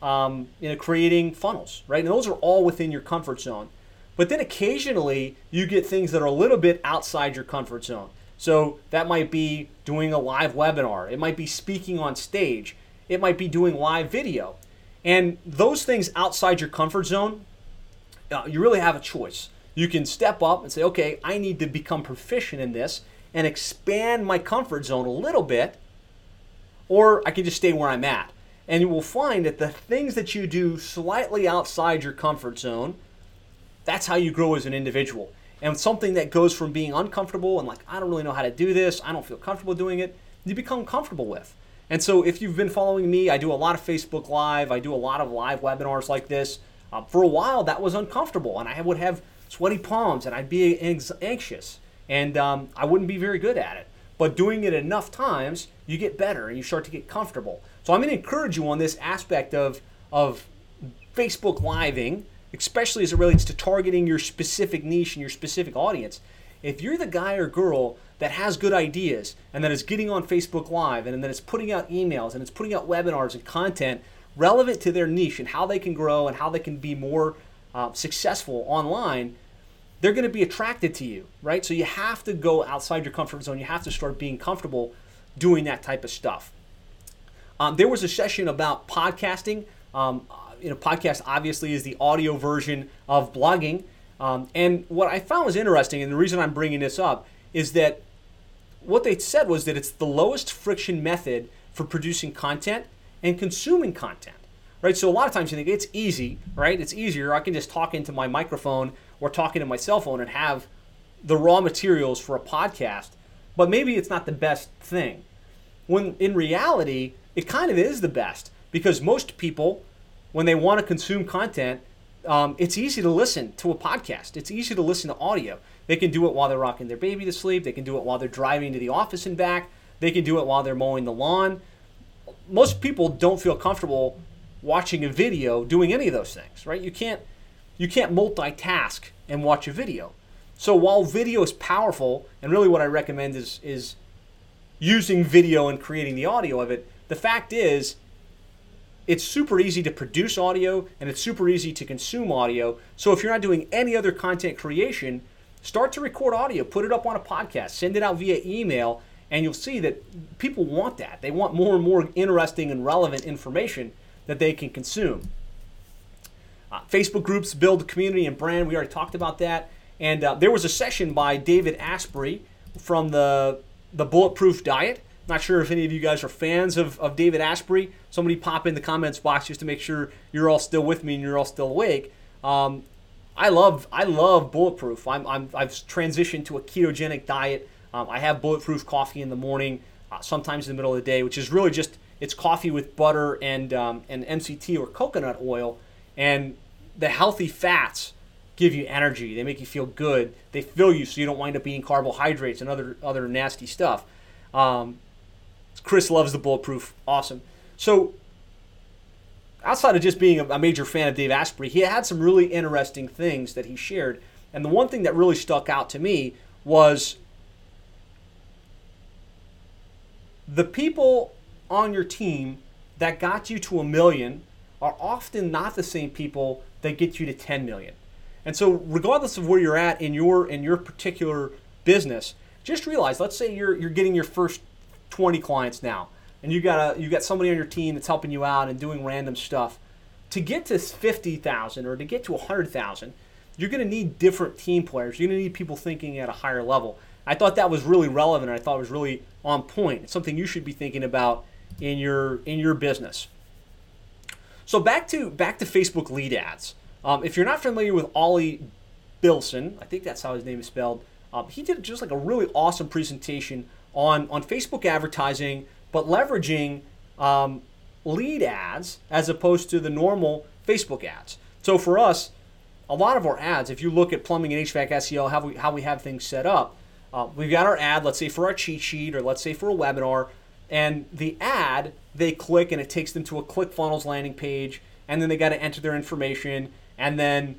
um, you know creating funnels, right? And those are all within your comfort zone. But then occasionally you get things that are a little bit outside your comfort zone. So that might be doing a live webinar. It might be speaking on stage. It might be doing live video. And those things outside your comfort zone, uh, you really have a choice. You can step up and say, okay, I need to become proficient in this and expand my comfort zone a little bit, or I can just stay where I'm at. And you will find that the things that you do slightly outside your comfort zone, that's how you grow as an individual. And something that goes from being uncomfortable and like, I don't really know how to do this, I don't feel comfortable doing it, you become comfortable with. And so if you've been following me, I do a lot of Facebook Live, I do a lot of live webinars like this. Uh, for a while, that was uncomfortable, and I would have sweaty palms and I'd be anxious and um, I wouldn't be very good at it. But doing it enough times, you get better and you start to get comfortable. So I'm going to encourage you on this aspect of, of Facebook living, especially as it relates to targeting your specific niche and your specific audience. If you're the guy or girl that has good ideas and that is getting on Facebook Live and then it's putting out emails and it's putting out webinars and content relevant to their niche and how they can grow and how they can be more uh, successful online, they're going to be attracted to you, right? So you have to go outside your comfort zone. You have to start being comfortable doing that type of stuff. Um, there was a session about podcasting. Um, you know, podcast obviously is the audio version of blogging. Um, and what I found was interesting, and the reason I'm bringing this up is that what they said was that it's the lowest friction method for producing content and consuming content right? So a lot of times you think it's easy, right? It's easier. I can just talk into my microphone or talking to my cell phone and have the raw materials for a podcast, but maybe it's not the best thing. When in reality, it kind of is the best because most people, when they want to consume content, um, it's easy to listen to a podcast. It's easy to listen to audio. They can do it while they're rocking their baby to sleep. They can do it while they're driving to the office and back. They can do it while they're mowing the lawn. Most people don't feel comfortable watching a video doing any of those things, right? You can't you can't multitask and watch a video. So while video is powerful, and really what I recommend is is using video and creating the audio of it, the fact is it's super easy to produce audio and it's super easy to consume audio. So if you're not doing any other content creation, start to record audio, put it up on a podcast, send it out via email, and you'll see that people want that. They want more and more interesting and relevant information that they can consume. Uh, Facebook groups build community and brand. We already talked about that. And uh, there was a session by David Asprey from the the Bulletproof Diet. Not sure if any of you guys are fans of, of David Asprey. Somebody pop in the comments box just to make sure you're all still with me and you're all still awake. Um, I love I love Bulletproof. I'm, I'm I've transitioned to a ketogenic diet. Um, I have Bulletproof coffee in the morning, uh, sometimes in the middle of the day, which is really just it's coffee with butter and um, and MCT or coconut oil, and the healthy fats give you energy. They make you feel good. They fill you so you don't wind up eating carbohydrates and other other nasty stuff. Um, Chris loves the bulletproof. Awesome. So outside of just being a major fan of Dave Asprey, he had some really interesting things that he shared. And the one thing that really stuck out to me was the people on your team that got you to a million are often not the same people that get you to 10 million. And so regardless of where you're at in your in your particular business, just realize let's say you're you're getting your first 20 clients now. and you got a you got somebody on your team that's helping you out and doing random stuff, to get to fifty thousand or to get to hundred thousand, you're going to need different team players. You're going to need people thinking at a higher level. I thought that was really relevant. I thought it was really on point. It's something you should be thinking about in your in your business. So back to back to Facebook lead ads. Um, if you're not familiar with Ollie Bilson, I think that's how his name is spelled. Um, he did just like a really awesome presentation on on Facebook advertising, but leveraging um, lead ads as opposed to the normal Facebook ads. So for us, a lot of our ads, if you look at plumbing and HVAC SEO, how we how we have things set up, uh, we've got our ad, let's say for our cheat sheet or let's say for a webinar, and the ad they click and it takes them to a ClickFunnels landing page, and then they got to enter their information, and then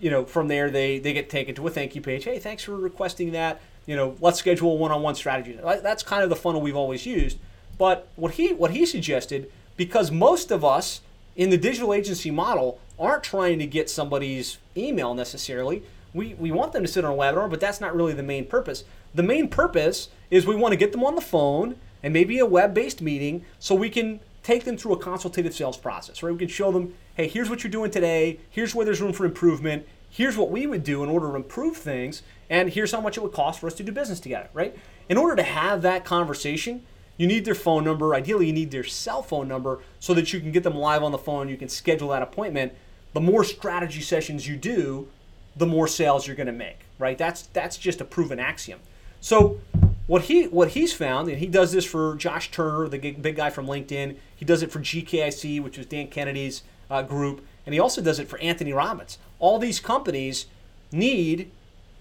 you know from there they they get taken to a thank you page. Hey, thanks for requesting that. You know, let's schedule a one-on-one strategy. That's kind of the funnel we've always used. But what he what he suggested, because most of us in the digital agency model aren't trying to get somebody's email necessarily. We, we want them to sit on a webinar, but that's not really the main purpose. The main purpose is we want to get them on the phone and maybe a web based meeting so we can take them through a consultative sales process, right? We can show them, hey, here's what you're doing today, here's where there's room for improvement, here's what we would do in order to improve things, and here's how much it would cost for us to do business together, right? In order to have that conversation, you need their phone number. Ideally, you need their cell phone number so that you can get them live on the phone. You can schedule that appointment. The more strategy sessions you do, the more sales you're going to make, right? That's that's just a proven axiom. So what he what he's found, and he does this for Josh Turner, the big guy from LinkedIn. He does it for GKIC, which is Dan Kennedy's uh, group, and he also does it for Anthony Robbins. All these companies need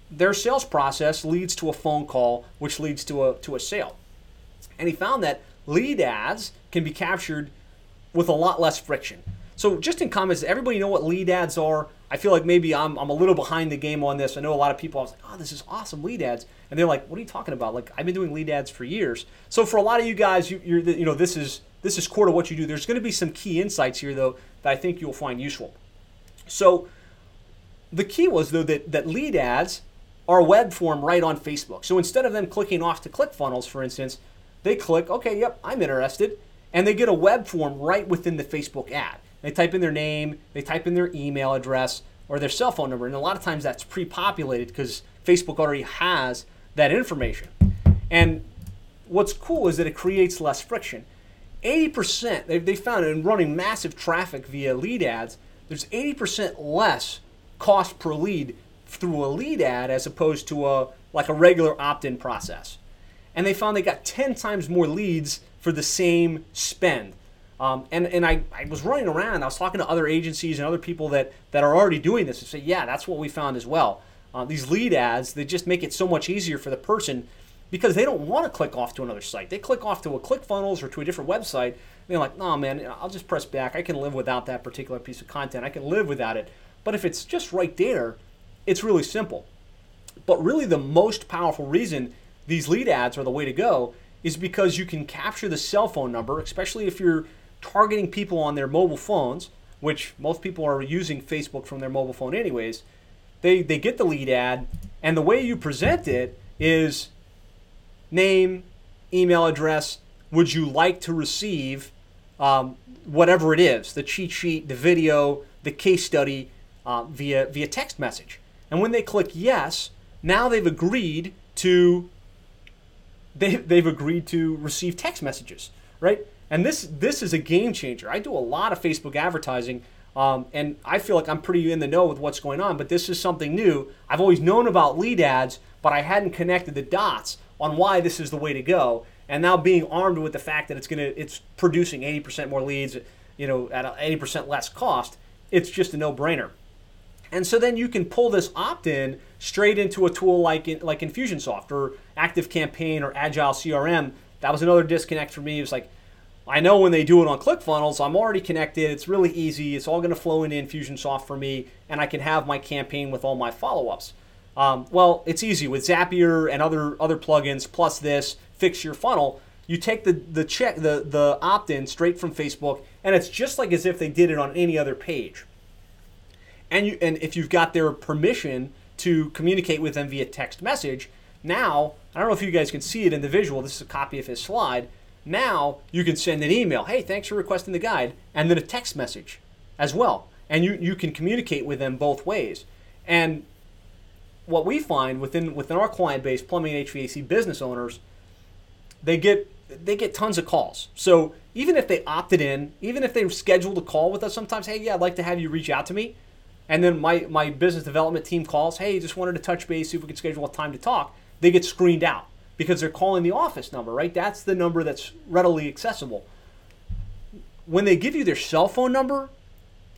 their sales process leads to a phone call, which leads to a to a sale. And he found that lead ads can be captured with a lot less friction. So just in comments, everybody know what lead ads are? I feel like maybe I'm, I'm a little behind the game on this. I know a lot of people, I was like, oh, this is awesome, lead ads. And they're like, what are you talking about? Like, I've been doing lead ads for years. So for a lot of you guys, you, you're, you know, this is, this is core to what you do. There's going to be some key insights here, though, that I think you'll find useful. So the key was, though, that, that lead ads are web form right on Facebook. So instead of them clicking off to ClickFunnels, for instance, they click, okay, yep, I'm interested, and they get a web form right within the Facebook ad. They type in their name, they type in their email address or their cell phone number, and a lot of times that's pre-populated because Facebook already has that information. And what's cool is that it creates less friction. 80%, they, they found in running massive traffic via lead ads, there's 80% less cost per lead through a lead ad as opposed to a like a regular opt-in process and they found they got 10 times more leads for the same spend. Um, and and I, I was running around, I was talking to other agencies and other people that, that are already doing this and say, yeah, that's what we found as well. Uh, these lead ads, they just make it so much easier for the person because they don't want to click off to another site. They click off to a ClickFunnels or to a different website. they're like, no, man, I'll just press back. I can live without that particular piece of content. I can live without it. But if it's just right there, it's really simple. But really, the most powerful reason these lead ads are the way to go is because you can capture the cell phone number, especially if you're targeting people on their mobile phones, which most people are using Facebook from their mobile phone anyways. They, they get the lead ad, and the way you present it is name, email address, would you like to receive um, whatever it is the cheat sheet, the video, the case study uh, via, via text message. And when they click yes, now they've agreed to they, they've agreed to receive text messages, right? And this this is a game changer. I do a lot of Facebook advertising, um, and I feel like I'm pretty in the know with what's going on. But this is something new. I've always known about lead ads, but I hadn't connected the dots on why this is the way to go. And now being armed with the fact that it's gonna it's producing 80% more leads, you know, at 80% less cost, it's just a no-brainer. And so then you can pull this opt-in straight into a tool like like Infusionsoft or Active Campaign or Agile CRM. That was another disconnect for me. It was like I know when they do it on ClickFunnels, I'm already connected. It's really easy. It's all going to flow into Infusionsoft for me, and I can have my campaign with all my follow-ups. Um, well, it's easy with Zapier and other other plugins. Plus this, fix your funnel. You take the the check the the opt-in straight from Facebook, and it's just like as if they did it on any other page and you and if you've got their permission to communicate with them via text message, now I don't know if you guys can see it in the visual. This is a copy of his slide. Now you can send an email, hey, thanks for requesting the guide, and then a text message as well. And you, you can communicate with them both ways. And what we find within within our client base, plumbing and HVAC business owners, they get they get tons of calls. So even if they opted in, even if they scheduled a call with us, sometimes, hey, yeah, I'd like to have you reach out to me. And then my, my business development team calls, hey, just wanted to touch base, see if we could schedule a time to talk. They get screened out because they're calling the office number, right? That's the number that's readily accessible. When they give you their cell phone number,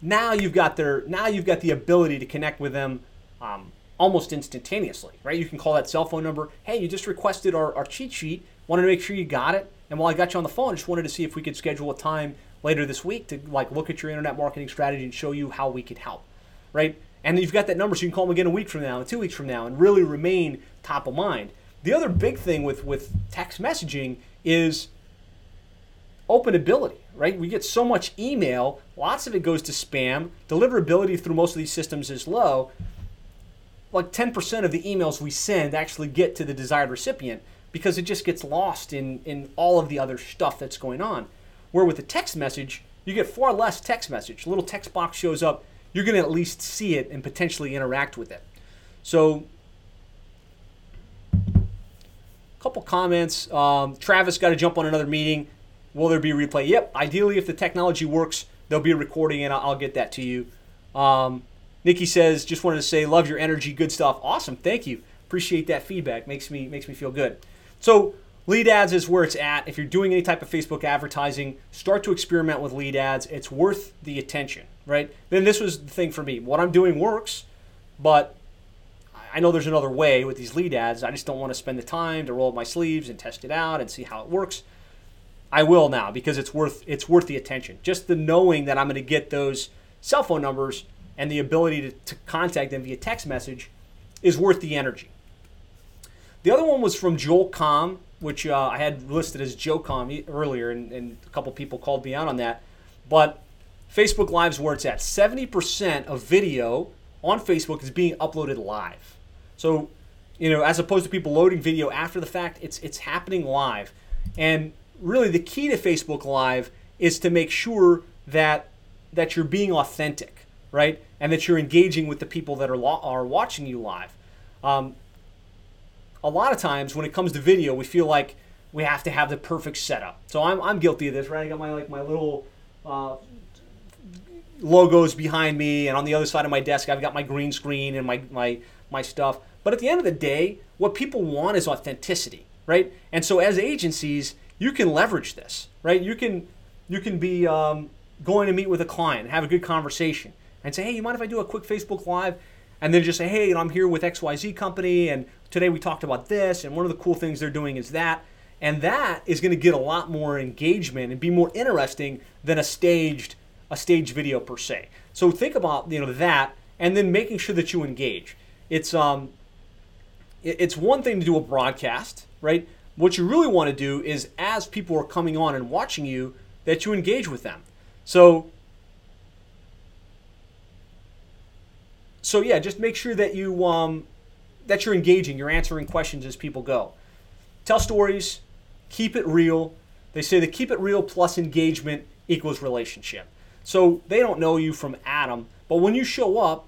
now you've got their now you've got the ability to connect with them um, almost instantaneously, right? You can call that cell phone number. Hey, you just requested our, our cheat sheet. Wanted to make sure you got it. And while I got you on the phone, I just wanted to see if we could schedule a time later this week to like look at your internet marketing strategy and show you how we could help, right? And you've got that number, so you can call them again a week from now and two weeks from now, and really remain top of mind. The other big thing with with text messaging is openability, right? We get so much email, lots of it goes to spam. Deliverability through most of these systems is low. Like 10% of the emails we send actually get to the desired recipient because it just gets lost in, in all of the other stuff that's going on. Where with a text message, you get far less text message. A little text box shows up, you're going to at least see it and potentially interact with it. So, couple comments. Um, Travis got to jump on another meeting. Will there be a replay? Yep. Ideally, if the technology works, there'll be a recording, and I'll, I'll get that to you. Um, Nikki says, just wanted to say, love your energy, good stuff. Awesome, thank you. Appreciate that feedback. Makes me makes me feel good. So lead ads is where it's at. If you're doing any type of Facebook advertising, start to experiment with lead ads. It's worth the attention, right? Then this was the thing for me. What I'm doing works, but I know there's another way with these lead ads. I just don't want to spend the time to roll up my sleeves and test it out and see how it works. I will now because it's worth it's worth the attention. Just the knowing that I'm going to get those cell phone numbers and the ability to, to contact them via text message is worth the energy. The other one was from Joel Comm, which uh, I had listed as Joe Com earlier, and, and a couple people called me out on that. But Facebook Live's where it's at. 70% of video on Facebook is being uploaded live. So, you know, as opposed to people loading video after the fact, it's it's happening live. And really the key to Facebook Live is to make sure that that you're being authentic, right? And that you're engaging with the people that are lo- are watching you live. Um, a lot of times when it comes to video, we feel like we have to have the perfect setup. So I'm, I'm guilty of this, right? I got my like my little uh, logos behind me, and on the other side of my desk, I've got my green screen and my my my stuff. But at the end of the day, what people want is authenticity, right? And so as agencies, you can leverage this, right? You can you can be um, going to meet with a client, have a good conversation, and say, hey, you mind if I do a quick Facebook Live? And then just say, hey, I'm here with XYZ company, and today we talked about this, and one of the cool things they're doing is that. And that is going to get a lot more engagement and be more interesting than a staged a staged video per se. So think about you know that, and then making sure that you engage. It's um, it's one thing to do a broadcast, right? What you really want to do is, as people are coming on and watching you, that you engage with them. So so yeah, just make sure that you um, that you're engaging, you're answering questions as people go. Tell stories, keep it real. They say that keep it real plus engagement equals relationship. So they don't know you from Adam, but when you show up,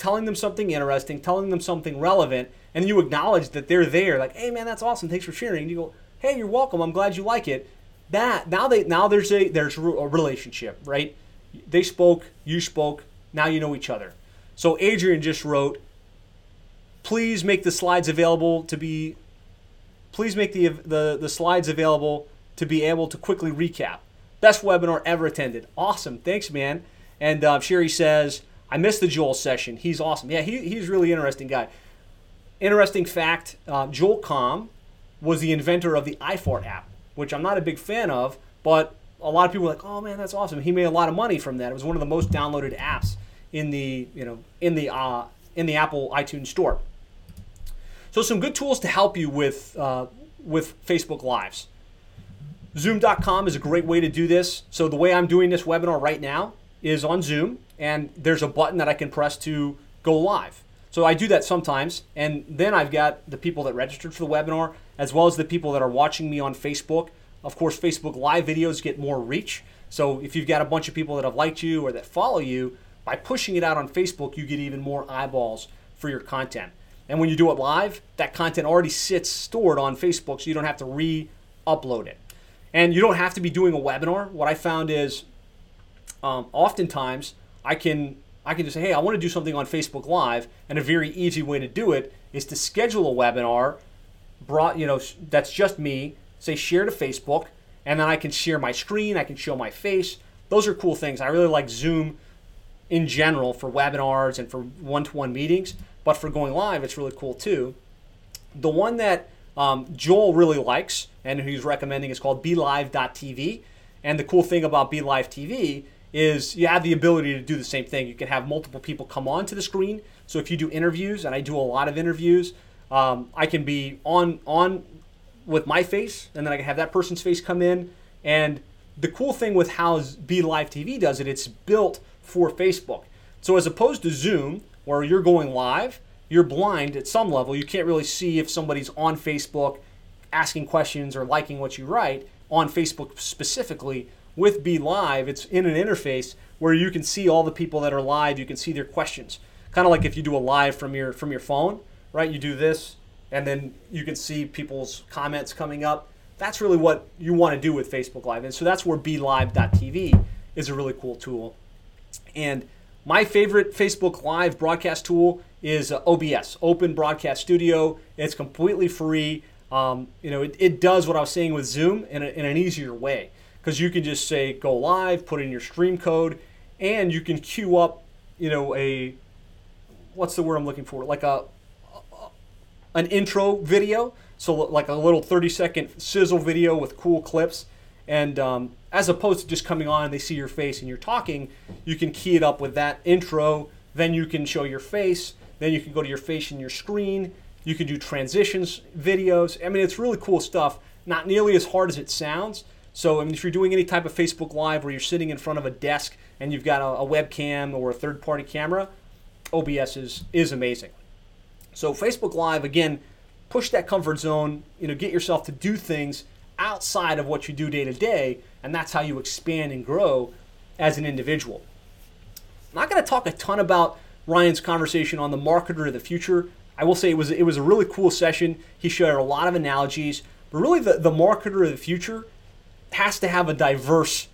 telling them something interesting, telling them something relevant, and you acknowledge that they're there, like, hey man, that's awesome, thanks for sharing. And you go, hey, you're welcome, I'm glad you like it. That now they now there's a there's a relationship, right? They spoke, you spoke, now you know each other. So Adrian just wrote, please make the slides available to be please make the, the, the slides available to be able to quickly recap. Best webinar ever attended. Awesome. Thanks, man. And uh, Sherry says, I missed the Joel session. He's awesome. Yeah, he, he's really interesting guy. Interesting fact uh, Joel Comm was the inventor of the iFart app, which I'm not a big fan of, but a lot of people are like, oh man, that's awesome. He made a lot of money from that. It was one of the most downloaded apps in the, you know, in the, uh, in the Apple iTunes store. So some good tools to help you with uh, with Facebook Lives. Zoom.com is a great way to do this. So the way I'm doing this webinar right now is on Zoom, and there's a button that I can press to go live. So I do that sometimes, and then I've got the people that registered for the webinar, as well as the people that are watching me on Facebook Of course, Facebook Live videos get more reach. So if you've got a bunch of people that have liked you or that follow you, by pushing it out on Facebook, you get even more eyeballs for your content. And when you do it live, that content already sits stored on Facebook, so you don't have to re upload it. And you don't have to be doing a webinar. What I found is um, oftentimes I can I can just say, hey, I want to do something on Facebook Live, and a very easy way to do it is to schedule a webinar, brought you know that's just me. Say share to Facebook, and then I can share my screen. I can show my face. Those are cool things. I really like Zoom in general for webinars and for one-to-one meetings. But for going live, it's really cool too. The one that um, Joel really likes and he's recommending is called BeLive.tv. And the cool thing about BeLive TV is you have the ability to do the same thing. You can have multiple people come onto the screen. So if you do interviews, and I do a lot of interviews, um, I can be on on with my face, and then I can have that person's face come in. And the cool thing with how BeLive TV does it, it's built for Facebook. So as opposed to Zoom, where you're going live, you're blind at some level. You can't really see if somebody's on Facebook asking questions or liking what you write on Facebook specifically. With BeLive, it's in an interface where you can see all the people that are live. You can see their questions, kind of like if you do a live from your from your phone, right? You do this, and then you can see people's comments coming up. That's really what you want to do with Facebook Live, and so that's where be BeLive.tv is a really cool tool. And my favorite Facebook Live broadcast tool is uh, OBS, Open Broadcast Studio. It's completely free. Um, you know, it, it does what I was saying with Zoom in, a, in an easier way because you can just say go live, put in your stream code, and you can queue up, you know, a what's the word I'm looking for? Like a, an intro video. So like a little 30 second sizzle video with cool clips and um, as opposed to just coming on and they see your face and you're talking, you can key it up with that intro. Then you can show your face. Then you can go to your face and your screen. You can do transitions videos. I mean, it's really cool stuff. Not nearly as hard as it sounds. So, I mean, if you're doing any type of Facebook Live where you're sitting in front of a desk and you've got a, a webcam or a third party camera, OBS is, is amazing. So, Facebook Live, again, push that comfort zone, you know, get yourself to do things outside of what you do day to day, and that's how you expand and grow as an individual. I'm not going to talk a ton about Ryan's conversation on the marketer of the future. I will say it was it was a really cool session. He shared a lot of analogies, but really the, the marketer of the future has to have a diverse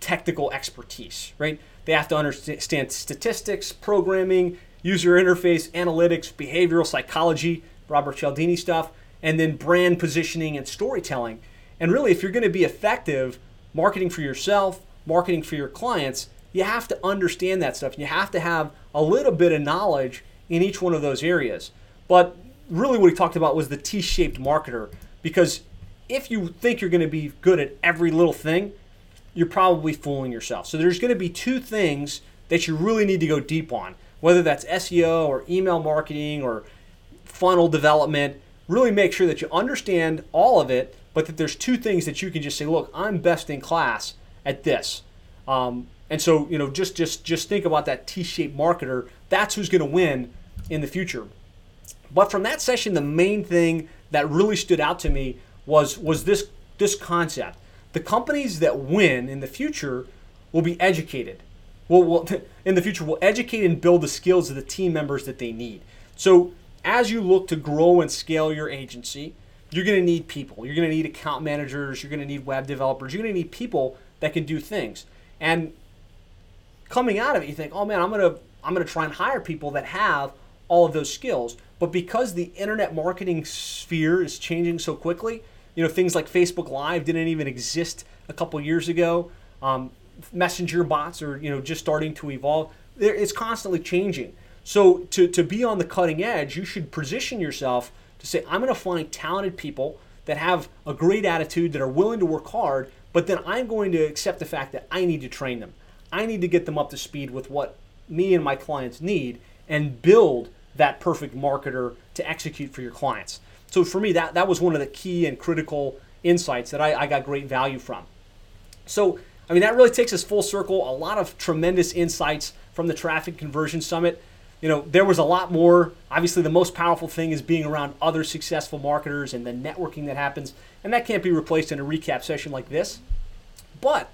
technical expertise, right? They have to understand statistics, programming, user interface, analytics, behavioral psychology, Robert Cialdini stuff and then brand positioning and storytelling. And really, if you're going to be effective marketing for yourself, marketing for your clients, you have to understand that stuff. You have to have a little bit of knowledge in each one of those areas. But really, what he talked about was the T shaped marketer because if you think you're going to be good at every little thing, you're probably fooling yourself. So there's going to be two things that you really need to go deep on, whether that's SEO or email marketing or funnel development really make sure that you understand all of it, but that there's two things that you can just say, look, I'm best in class at this. Um, and so, you know, just just just think about that T-shaped marketer. That's who's going to win in the future. But from that session, the main thing that really stood out to me was was this this concept. The companies that win in the future will be educated. Will, will [LAUGHS] in the future will educate and build the skills of the team members that they need. So as you look to grow and scale your agency, you're going to need people. You're going to need account managers. You're going to need web developers. You're going to need people that can do things. And coming out of it, you think, oh man, I'm going to I'm going to try and hire people that have all of those skills. But because the internet marketing sphere is changing so quickly, you know things like Facebook Live didn't even exist a couple years ago. Um, messenger bots are you know just starting to evolve. It's constantly changing. So to, to be on the cutting edge, you should position yourself to say, I'm going to find talented people that have a great attitude, that are willing to work hard, but then I'm going to accept the fact that I need to train them. I need to get them up to speed with what me and my clients need and build that perfect marketer to execute for your clients. So for me, that, that was one of the key and critical insights that I, I got great value from. So, I mean, that really takes us full circle. A lot of tremendous insights from the Traffic Conversion Summit you know, there was a lot more. Obviously, the most powerful thing is being around other successful marketers and the networking that happens, and that can't be replaced in a recap session like this. But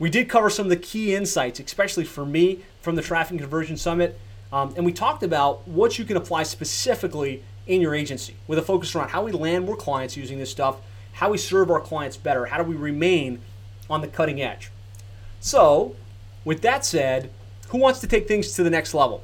we did cover some of the key insights, especially for me from the Traffic Conversion Summit. Um, and we talked about what you can apply specifically in your agency with a focus around how we land more clients using this stuff, how we serve our clients better, how do we remain on the cutting edge. So, with that said, who wants to take things to the next level?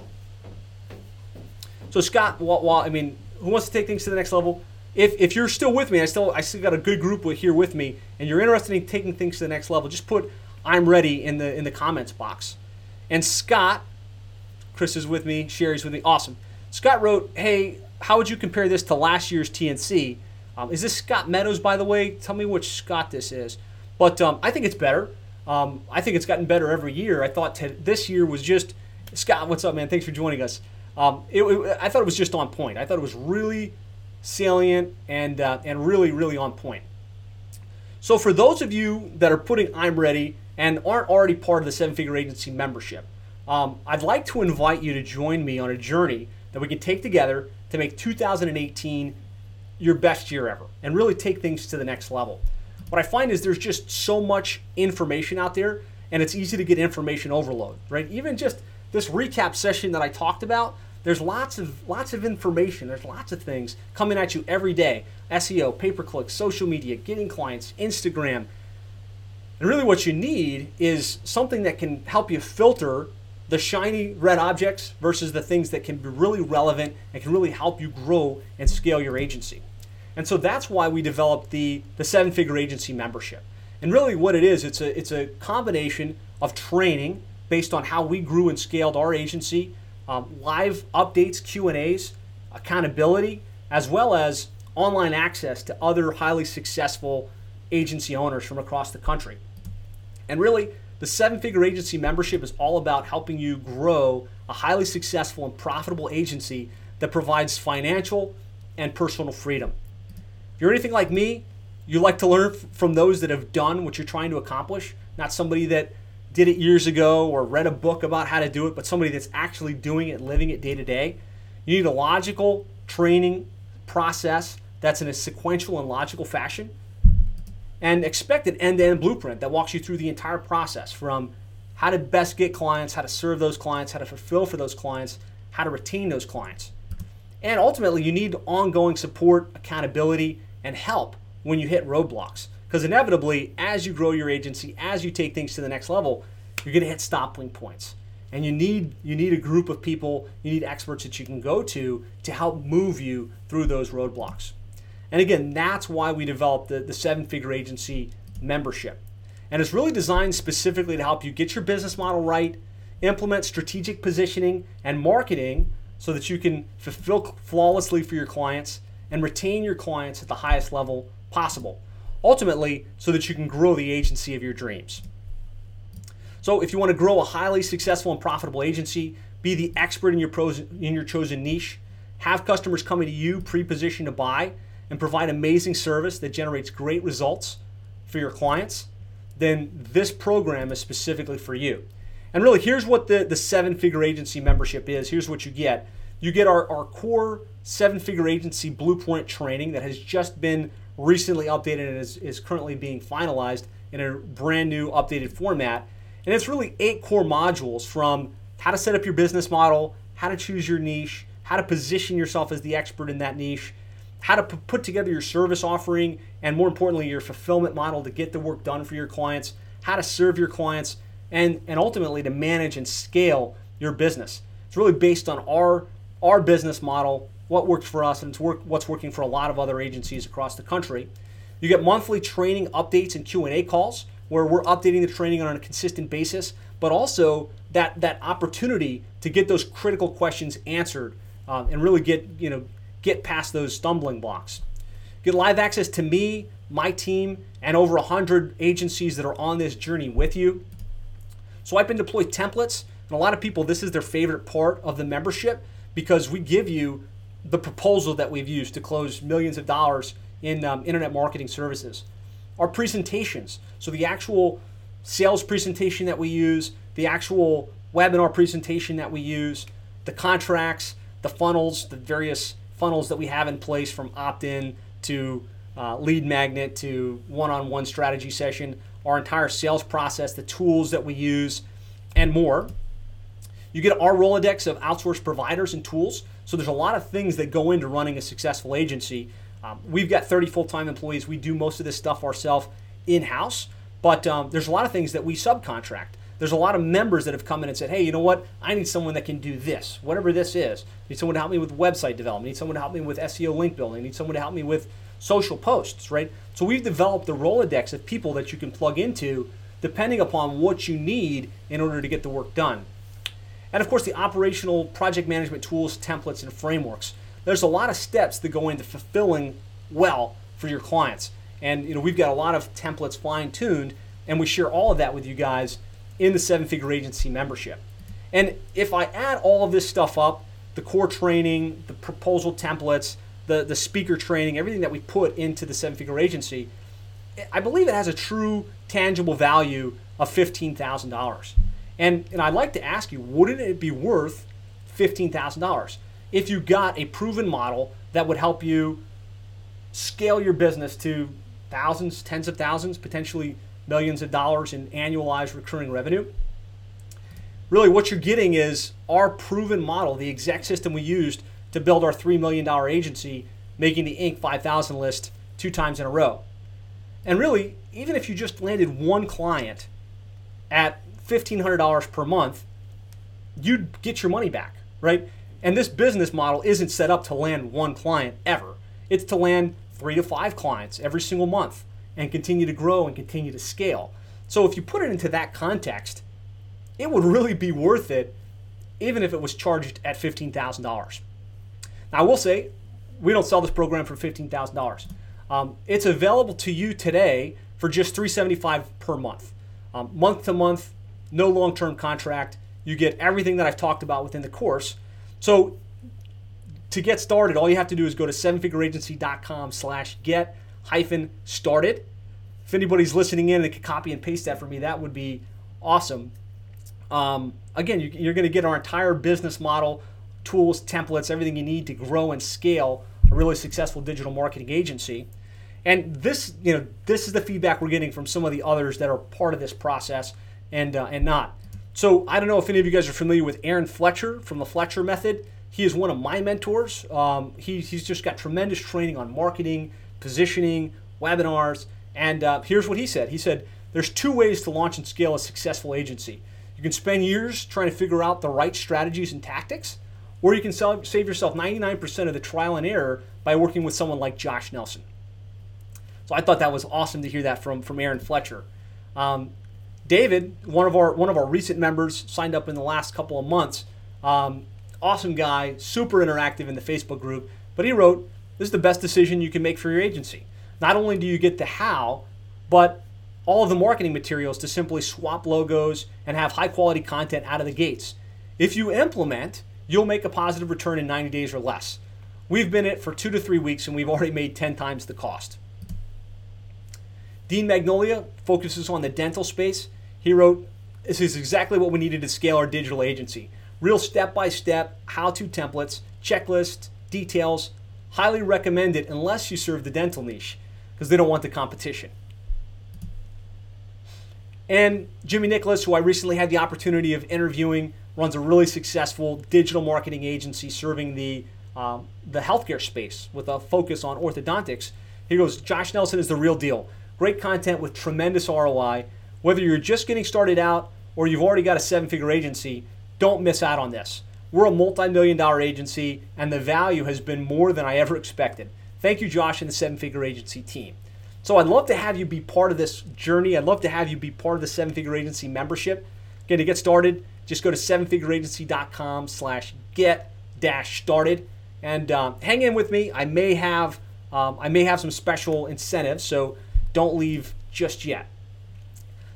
So, Scott, while, while I mean, who wants to take things to the next level? If, if you're still with me, I still I still got a good group here with me, and you're interested in taking things to the next level, just put I'm ready in the in the comments box. And Scott, Chris is with me, Sherry's with me. Awesome. Scott wrote, "Hey, how would you compare this to last year's TNC? Um, is this Scott Meadows, by the way? Tell me which Scott this is. But um, I think it's better. Um, I think it's gotten better every year. I thought t- this year was just Scott. What's up, man? Thanks for joining us. Um, it, it, I thought it was just on point. I thought it was really salient and uh, and really really on point. So for those of you that are putting I'm ready and aren't already part of the Seven Figure Agency membership, um, I'd like to invite you to join me on a journey that we can take together to make 2018 your best year ever and really take things to the next level. What I find is there's just so much information out there and it's easy to get information overload, right? Even just this recap session that I talked about, there's lots of lots of information, there's lots of things coming at you every day. SEO, pay per click, social media, getting clients, Instagram, and really, what you need is something that can help you filter the shiny red objects versus the things that can be really relevant and can really help you grow and scale your agency. And so that's why we developed the, the seven figure agency membership. And really, what it is, it's a, it's a combination of training based on how we grew and scaled our agency, um, live updates, Q&As, accountability, as well as online access to other highly successful agency owners from across the country. And really, the seven figure agency membership is all about helping you grow a highly successful and profitable agency that provides financial and personal freedom. If you're anything like me, you like to learn from those that have done what you're trying to accomplish, not somebody that did it years ago or read a book about how to do it, but somebody that's actually doing it, living it day to day. You need a logical training process that's in a sequential and logical fashion and expect an end-to-end blueprint that walks you through the entire process from how to best get clients, how to serve those clients, how to fulfill for those clients, how to retain those clients. And ultimately, you need ongoing support, accountability, and help when you hit roadblocks. Because inevitably, as you grow your agency, as you take things to the next level, you're going to hit stopping points. And you need you need a group of people, you need experts that you can go to to help move you through those roadblocks. And again, that's why we developed the, the seven figure agency membership. And it's really designed specifically to help you get your business model right, implement strategic positioning and marketing so that you can fulfill flawlessly for your clients and retain your clients at the highest level possible. Ultimately, so that you can grow the agency of your dreams. So, if you want to grow a highly successful and profitable agency, be the expert in your pros, in your chosen niche, have customers coming to you pre-positioned to buy, and provide amazing service that generates great results for your clients, then this program is specifically for you. And really, here's what the, the seven figure agency membership is. Here's what you get you get our, our core seven figure agency blueprint training that has just been recently updated and is, is currently being finalized in a brand new updated format. And it's really eight core modules from how to set up your business model, how to choose your niche, how to position yourself as the expert in that niche, how to p- put together your service offering, and more importantly, your fulfillment model to get the work done for your clients, how to serve your clients, and, and ultimately to manage and scale your business. It's really based on our, our business model, what works for us, and it's work, what's working for a lot of other agencies across the country. You get monthly training updates and Q&A calls where we're updating the training on a consistent basis, but also that, that opportunity to get those critical questions answered um, and really get, you know, get past those stumbling blocks. Get live access to me, my team, and over 100 agencies that are on this journey with you. Swipe and deploy templates. And a lot of people, this is their favorite part of the membership because we give you the proposal that we've used to close millions of dollars in um, internet marketing services. Our presentations, so the actual sales presentation that we use, the actual webinar presentation that we use, the contracts, the funnels, the various funnels that we have in place from opt in to uh, lead magnet to one on one strategy session, our entire sales process, the tools that we use, and more. You get our Rolodex of outsourced providers and tools. So there's a lot of things that go into running a successful agency. Um, we've got 30 full time employees. We do most of this stuff ourselves in house, but um, there's a lot of things that we subcontract. There's a lot of members that have come in and said, hey, you know what? I need someone that can do this, whatever this is. I need someone to help me with website development. I need someone to help me with SEO link building. I need someone to help me with social posts, right? So we've developed a Rolodex of people that you can plug into depending upon what you need in order to get the work done. And of course, the operational project management tools, templates, and frameworks. There's a lot of steps that go into fulfilling well for your clients. And you know, we've got a lot of templates fine tuned, and we share all of that with you guys in the seven figure agency membership. And if I add all of this stuff up, the core training, the proposal templates, the, the speaker training, everything that we put into the seven figure agency, I believe it has a true tangible value of $15,000. And, and I'd like to ask you, wouldn't it be worth $15,000 if you got a proven model that would help you scale your business to thousands, tens of thousands, potentially millions of dollars in annualized recurring revenue? Really, what you're getting is our proven model, the exact system we used to build our $3 million agency, making the Inc. 5000 list two times in a row. And really, even if you just landed one client at $1,500 per month, you'd get your money back, right? And this business model isn't set up to land one client ever. It's to land three to five clients every single month and continue to grow and continue to scale. So if you put it into that context, it would really be worth it even if it was charged at $15,000. Now, I will say, we don't sell this program for $15,000. Um, it's available to you today for just 375 per month. Um, month to month, no long term contract. You get everything that I've talked about within the course. So to get started, all you have to do is go to sevenfigureagency.com slash get hyphen started. If anybody's listening in and could copy and paste that for me, that would be awesome. Um, again, you, are going to get our entire business model, tools, templates, everything you need to grow and scale a really successful digital marketing agency. And this, you know, this is the feedback we're getting from some of the others that are part of this process and uh, and not. So I don't know if any of you guys are familiar with Aaron Fletcher from the Fletcher Method. He is one of my mentors. Um, he, he's just got tremendous training on marketing, positioning, webinars, and uh, here's what he said. He said there's two ways to launch and scale a successful agency. You can spend years trying to figure out the right strategies and tactics, or you can sell, save yourself 99% of the trial and error by working with someone like Josh Nelson. So I thought that was awesome to hear that from from Aaron Fletcher. Um, David, one of our one of our recent members, signed up in the last couple of months. Um, awesome guy, super interactive in the Facebook group. But he wrote, "This is the best decision you can make for your agency. Not only do you get the how, but all of the marketing materials to simply swap logos and have high quality content out of the gates. If you implement, you'll make a positive return in 90 days or less. We've been it for two to three weeks and we've already made 10 times the cost. Dean Magnolia focuses on the dental space he wrote, This is exactly what we needed to scale our digital agency. Real step by step how to templates, checklists, details. Highly recommend it unless you serve the dental niche because they don't want the competition. And Jimmy Nicholas, who I recently had the opportunity of interviewing, runs a really successful digital marketing agency serving the um, the healthcare space with a focus on orthodontics. He goes, Josh Nelson is the real deal. Great content with tremendous ROI. Whether you're just getting started out or you've already got a seven figure agency, don't miss out on this. We're a multi million dollar agency, and the value has been more than I ever expected. Thank you, Josh, and the seven figure agency team. So I'd love to have you be part of this journey. I'd love to have you be part of the seven figure agency membership. Again, to get started, just go to sevenfigureagency.com slash get dash started and um, hang in with me. I may have um, I may have some special incentives, so don't leave just yet.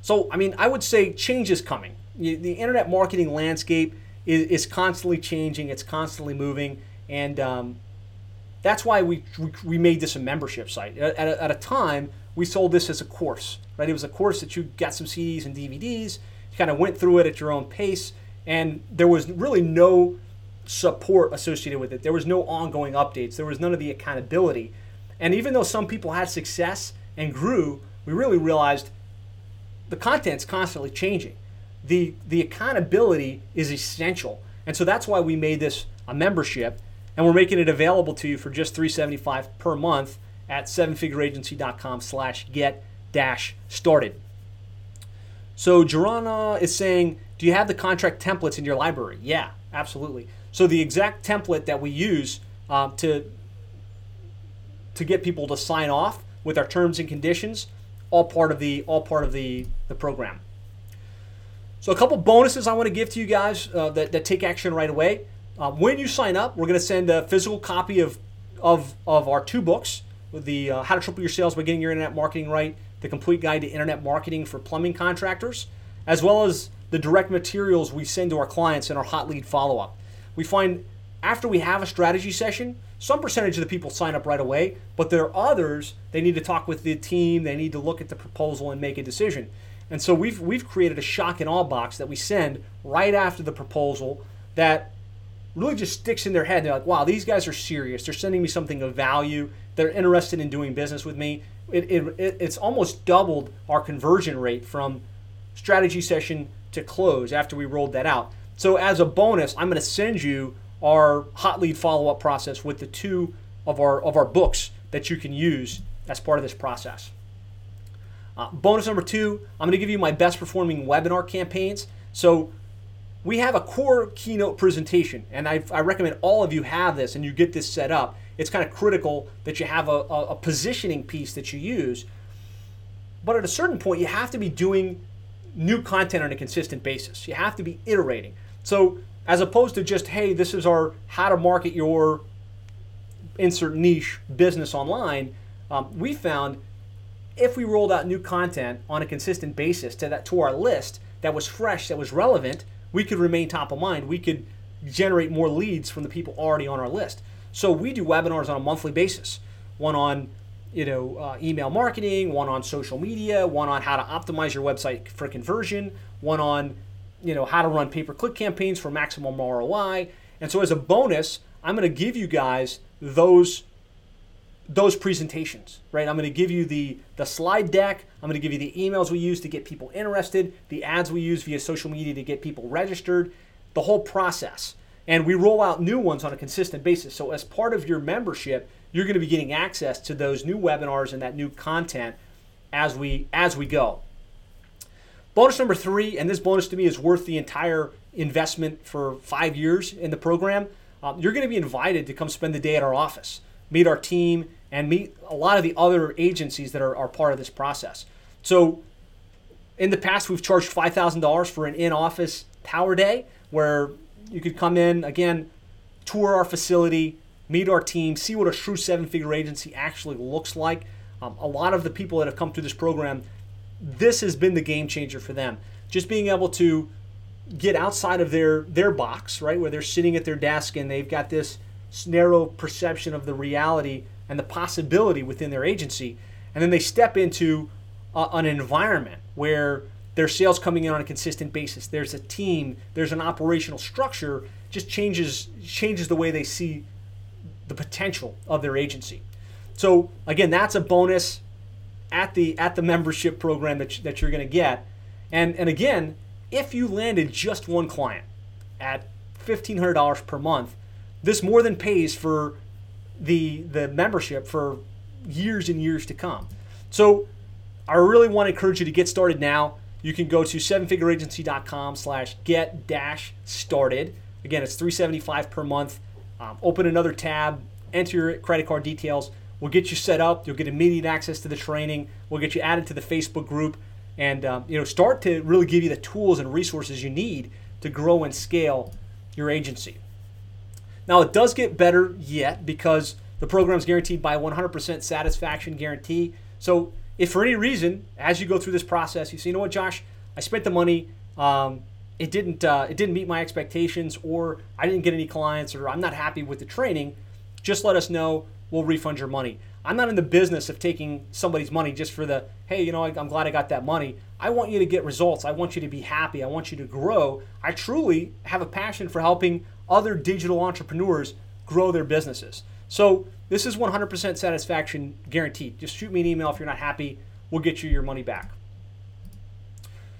So, I mean, I would say change is coming. The internet marketing landscape is, is constantly changing, it's constantly moving, and um, that's why we, we, we, made this a membership site. At, a, at a time, we sold this as a course, right? It was a course that you got some CDs and DVDs, you kind of went through it at your own pace, and there was really no support associated with it. There was no ongoing updates. There was none of the accountability. And even though some people had success and grew, we really realized the content's constantly changing. The the accountability is essential. And so that's why we made this a membership and we're making it available to you for just 375 per month at sevenfigureagency.com slash get dash started. So Jorana is saying, do you have the contract templates in your library? Yeah, absolutely. So the exact template that we use um, to to get people to sign off with our terms and conditions, all part of the all part of the the program. So a couple bonuses I want to give to you guys uh, that, that take action right away. Uh, when you sign up, we're going to send a physical copy of of of our two books, the uh, How to Triple Your Sales by Getting Your Internet Marketing Right, the Complete Guide to Internet Marketing for Plumbing Contractors, as well as the direct materials we send to our clients in our hot lead follow up. We find after we have a strategy session, some percentage of the people sign up right away, but there are others, they need to talk with the team, they need to look at the proposal and make a decision. And so we've, we've created a shock and awe box that we send right after the proposal that really just sticks in their head. They're like, wow, these guys are serious. They're sending me something of value. They're interested in doing business with me. It, it, it's almost doubled our conversion rate from strategy session to close after we rolled that out. So as a bonus, I'm going to send you our hot lead follow-up process with the two of our of our books that you can use as part of this process. Uh, bonus number two, I'm going to give you my best performing webinar campaigns. So we have a core keynote presentation, and I, I recommend all of you have this and you get this set up. It's kind of critical that you have a, a, a positioning piece that you use. But at a certain point, you have to be doing new content on a consistent basis. You have to be iterating. So as opposed to just, hey, this is our how to market your insert niche business online, um, we found if we rolled out new content on a consistent basis to that to our list that was fresh, that was relevant, we could remain top of mind. We could generate more leads from the people already on our list. So we do webinars on a monthly basis. One on you know uh, email marketing, one on social media, one on how to optimize your website for conversion, one on you know how to run pay-per-click campaigns for maximum ROI. And so as a bonus, I'm going to give you guys those those presentations, right? I'm going to give you the the slide deck. I'm going to give you the emails we use to get people interested, the ads we use via social media to get people registered, the whole process. And we roll out new ones on a consistent basis. So as part of your membership, you're going to be getting access to those new webinars and that new content as we as we go. Bonus number 3, and this bonus to me is worth the entire investment for 5 years in the program. Um, you're going to be invited to come spend the day at our office meet our team, and meet a lot of the other agencies that are, are part of this process. So, in the past, we've charged $5,000 for an in office power day where you could come in, again, tour our facility, meet our team, see what a true seven figure agency actually looks like. Um, a lot of the people that have come through this program, this has been the game changer for them. Just being able to get outside of their their box, right, where they're sitting at their desk and they've got this narrow perception of the reality and the possibility within their agency. And then they step into a, an environment where there's sales coming in on a consistent basis. There's a team, there's an operational structure, just changes changes the way they see the potential of their agency. So again, that's a bonus at the at the membership program that, that you're going to get. And and again, if you landed just one client at $1500 per month, this more than pays for the the membership for years and years to come. So I really want to encourage you to get started now. You can go to sevenfigureagency.com slash get dash started. Again, it's 375 per month. Um, open another tab, enter your credit card details. We'll get you set up. You'll get immediate access to the training. We'll get you added to the Facebook group, and um, you know start to really give you the tools and resources you need to grow and scale your agency. Now, it does get better yet because the program is guaranteed by 100% satisfaction guarantee. So, if for any reason, as you go through this process, you say, you know what, Josh, I spent the money, um, it didn't uh, it didn't meet my expectations, or I didn't get any clients, or I'm not happy with the training, just let us know. We'll refund your money. I'm not in the business of taking somebody's money just for the, hey, you know, I'm glad I got that money. I want you to get results. I want you to be happy. I want you to grow. I truly have a passion for helping other digital entrepreneurs grow their businesses. So this is 100% satisfaction guaranteed. Just shoot me an email if you're not happy. We'll get you your money back.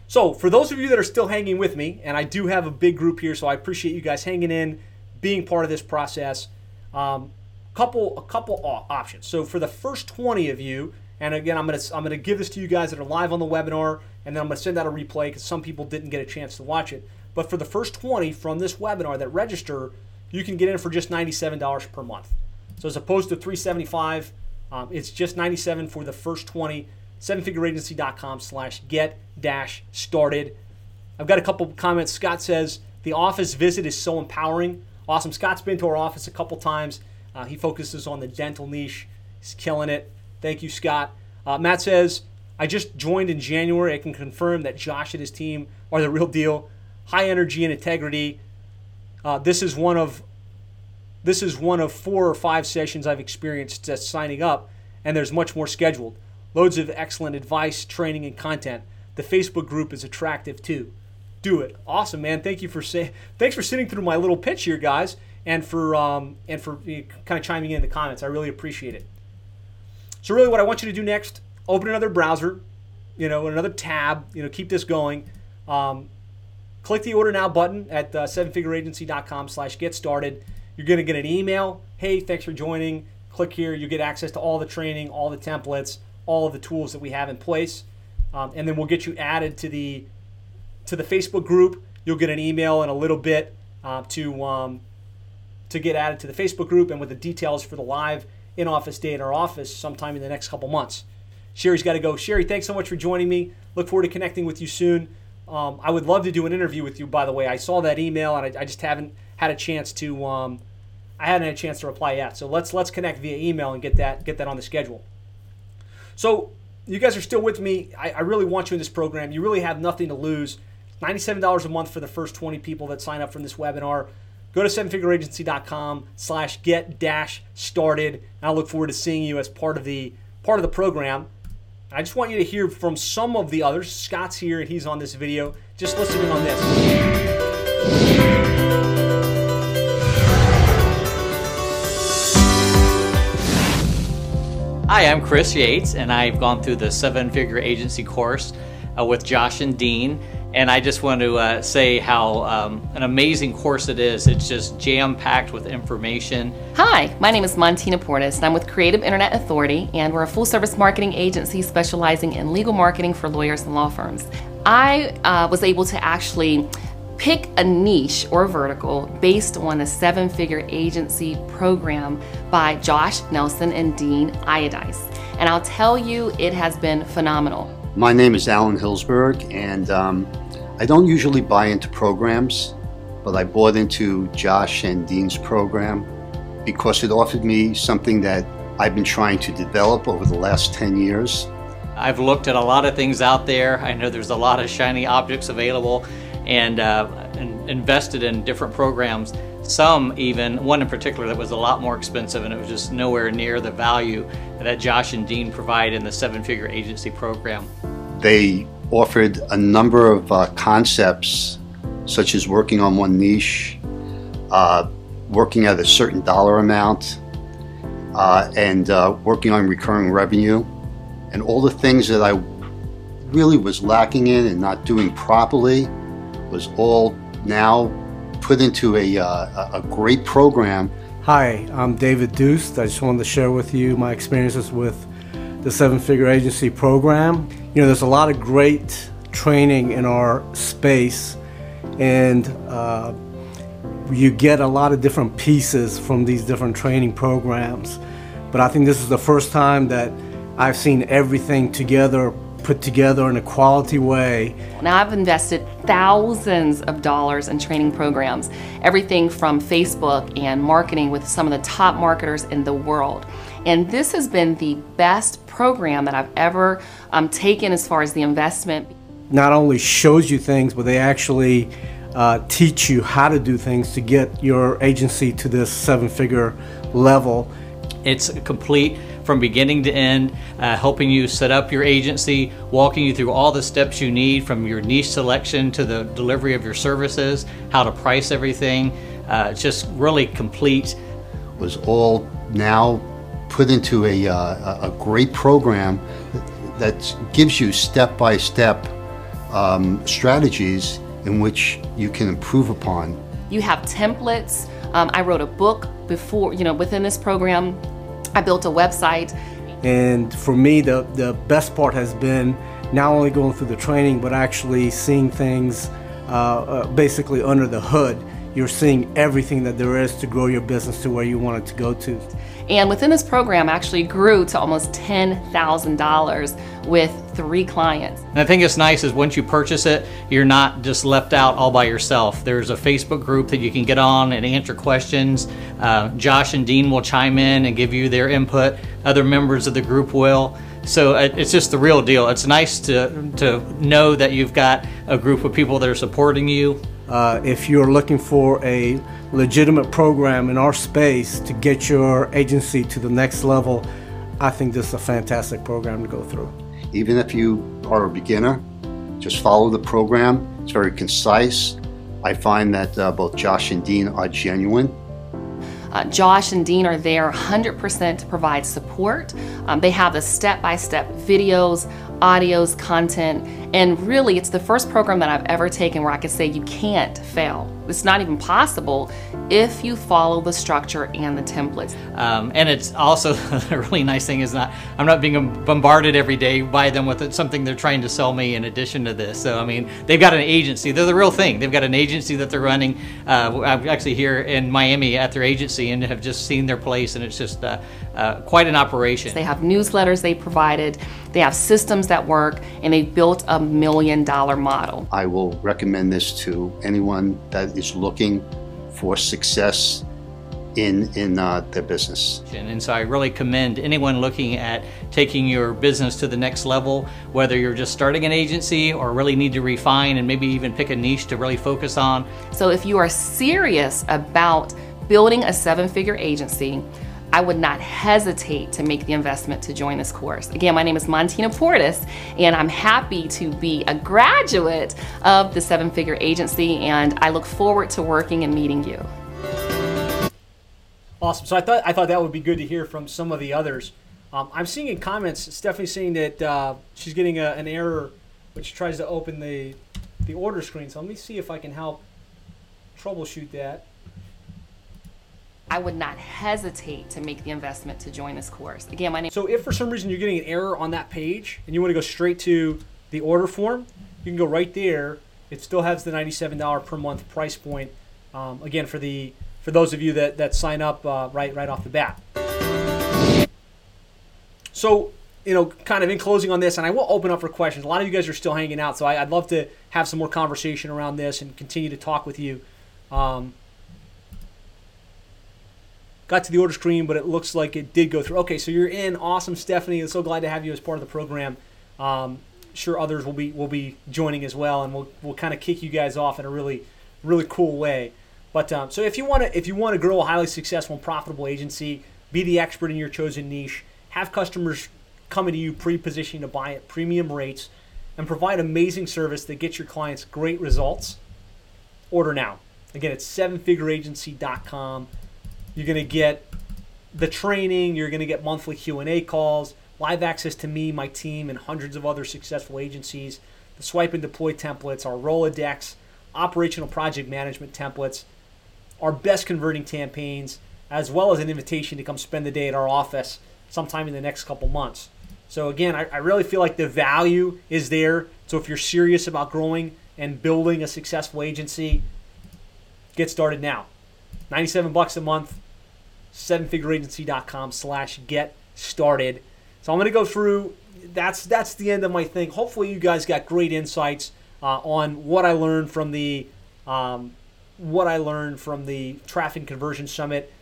So for those of you that are still hanging with me, and I do have a big group here, so I appreciate you guys hanging in, being part of this process. Um, couple a couple options. So for the first 20 of you, and again, I'm gonna I'm gonna give this to you guys that are live on the webinar, and then I'm gonna send out a replay because some people didn't get a chance to watch it. But for the first 20 from this webinar that register, you can get in for just $97 per month. So as opposed to 375, um, it's just 97 for the first 20. Sevenfigureagency.com slash get dash started. I've got a couple comments. Scott says the office visit is so empowering. Awesome. Scott's been to our office a couple times. Uh, he focuses on the dental niche. He's killing it. Thank you, Scott. Uh, Matt says, I just joined in January. I can confirm that Josh and his team are the real deal. High energy and integrity. Uh, this is one of this is one of four or five sessions I've experienced just signing up, and there's much more scheduled. Loads of excellent advice, training, and content. The Facebook group is attractive too. Do it. Awesome, man. Thank you for saying. Thanks for sitting through my little pitch here, guys, and for um, and for kind of chiming in, in the comments. I really appreciate it. So really, what I want you to do next: open another browser, you know, another tab. You know, keep this going. Um, click the order now button at uh, sevenfigureagency.com/slash get started. You're going to get an email. Hey, thanks for joining. Click here. You get access to all the training, all the templates, all of the tools that we have in place, um, and then we'll get you added to the to the Facebook group. You'll get an email in a little bit uh, to um, to get added to the Facebook group and with the details for the live in-office day in our office sometime in the next couple months. Sherry's got to go. Sherry, thanks so much for joining me. Look forward to connecting with you soon. Um, I would love to do an interview with you. By the way, I saw that email and I, I just haven't had a chance to. Um, I hadn't had a chance to reply yet. So let's let's connect via email and get that get that on the schedule. So you guys are still with me. I, I really want you in this program. You really have nothing to lose. $97 a month for the first 20 people that sign up from this webinar. Go to sevenfigureagency.com slash get dash started. And I look forward to seeing you as part of the part of the program. I just want you to hear from some of the others. Scott's here and he's on this video. Just listening on this. Hi, I'm Chris Yates, and I've gone through the seven figure agency course uh, with Josh and Dean. And I just want to uh, say how um, an amazing course it is. It's just jam packed with information. Hi, my name is Montina Portis, and I'm with Creative Internet Authority, and we're a full service marketing agency specializing in legal marketing for lawyers and law firms. I uh, was able to actually Pick a niche or vertical based on a seven figure agency program by Josh Nelson and Dean Iodice. And I'll tell you, it has been phenomenal. My name is Alan Hillsberg, and um, I don't usually buy into programs, but I bought into Josh and Dean's program because it offered me something that I've been trying to develop over the last 10 years. I've looked at a lot of things out there. I know there's a lot of shiny objects available and, uh, and invested in different programs. Some even, one in particular that was a lot more expensive and it was just nowhere near the value that Josh and Dean provide in the seven figure agency program. They offered a number of uh, concepts such as working on one niche, uh, working at a certain dollar amount, uh, and uh, working on recurring revenue, and all the things that I really was lacking in and not doing properly was all now put into a, uh, a great program. Hi, I'm David Deuce. I just wanted to share with you my experiences with the Seven Figure Agency program. You know, there's a lot of great training in our space, and uh, you get a lot of different pieces from these different training programs. But I think this is the first time that I've seen everything together put together in a quality way. Now, I've invested thousands of dollars in training programs, everything from Facebook and marketing with some of the top marketers in the world. And this has been the best program that I've ever um, taken as far as the investment. Not only shows you things, but they actually uh, teach you how to do things to get your agency to this seven figure level. It's a complete from beginning to end, uh, helping you set up your agency, walking you through all the steps you need from your niche selection to the delivery of your services, how to price everything, Uh, it's just really complete. Was all now put into a, uh, a great program that gives you step by step strategies in which you can improve upon. You have templates. Um, I wrote a book before, you know, within this program. I built a website. And for me, the, the best part has been not only going through the training, but actually seeing things uh, uh, basically under the hood. You're seeing everything that there is to grow your business to where you want it to go to. And within this program, actually grew to almost $10,000 with three clients. And I think it's nice is once you purchase it, you're not just left out all by yourself. There's a Facebook group that you can get on and answer questions. Uh, Josh and Dean will chime in and give you their input. Other members of the group will. So it's just the real deal. It's nice to, to know that you've got a group of people that are supporting you. Uh, if you're looking for a legitimate program in our space to get your agency to the next level, I think this is a fantastic program to go through. Even if you are a beginner, just follow the program. It's very concise. I find that uh, both Josh and Dean are genuine. Uh, Josh and Dean are there 100% to provide support. Um, they have the step by step videos, audios, content, and really it's the first program that I've ever taken where I could say you can't fail. It's not even possible if you follow the structure and the templates. Um, and it's also [LAUGHS] a really nice thing is not I'm not being bombarded every day by them with something they're trying to sell me in addition to this. So I mean, they've got an agency. They're the real thing. They've got an agency that they're running. Uh, I'm actually here in Miami at their agency and have just seen their place, and it's just uh, uh, quite an operation. They have newsletters they provided. They have systems that work, and they built a million dollar model. I will recommend this to anyone that is looking for success in in uh, their business. And so I really commend anyone looking at taking your business to the next level, whether you're just starting an agency or really need to refine and maybe even pick a niche to really focus on. So if you are serious about building a seven-figure agency, I would not hesitate to make the investment to join this course. Again, my name is Montina Portis, and I'm happy to be a graduate of the Seven Figure Agency, and I look forward to working and meeting you. Awesome. So I thought I thought that would be good to hear from some of the others. Um, I'm seeing in comments Stephanie saying that uh, she's getting a, an error which tries to open the the order screen. So let me see if I can help troubleshoot that. I would not hesitate to make the investment to join this course. Again, my name. So if for some reason you're getting an error on that page and you want to go straight to the order form, you can go right there. It still has the $97 per month price point. Um, again, for the for those of you that, that sign up uh, right right off the bat. So you know, kind of in closing on this, and I will open up for questions. A lot of you guys are still hanging out, so I, would love to have some more conversation around this and continue to talk with you. Um, got to the order screen, but it looks like it did go through. Okay, so you're in. Awesome, Stephanie. I'm so glad to have you as part of the program. Um, sure, others will be will be joining as well, and we'll we'll kind of kick you guys off in a really really cool way. But um, so if you want to if you want to grow a highly successful and profitable agency, be the expert in your chosen niche, have customers coming to you pre-positioning to buy at premium rates, and provide amazing service that gets your clients great results. Order now. Again, it's sevenfigureagency.com. You're going to get the training. You're going to get monthly Q&A calls, live access to me, my team, and hundreds of other successful agencies. The swipe and deploy templates, our Rolodex, operational project management templates, our best converting campaigns, as well as an invitation to come spend the day at our office sometime in the next couple months. So again, I, I really feel like the value is there. So if you're serious about growing and building a successful agency, get started now. 97 bucks a month sevenfigureagency.com slash get started. So I'm going to go through, that's, that's the end of my thing. Hopefully you guys got great insights uh, on what I learned from the, um, what I learned from the Traffic Conversion Summit,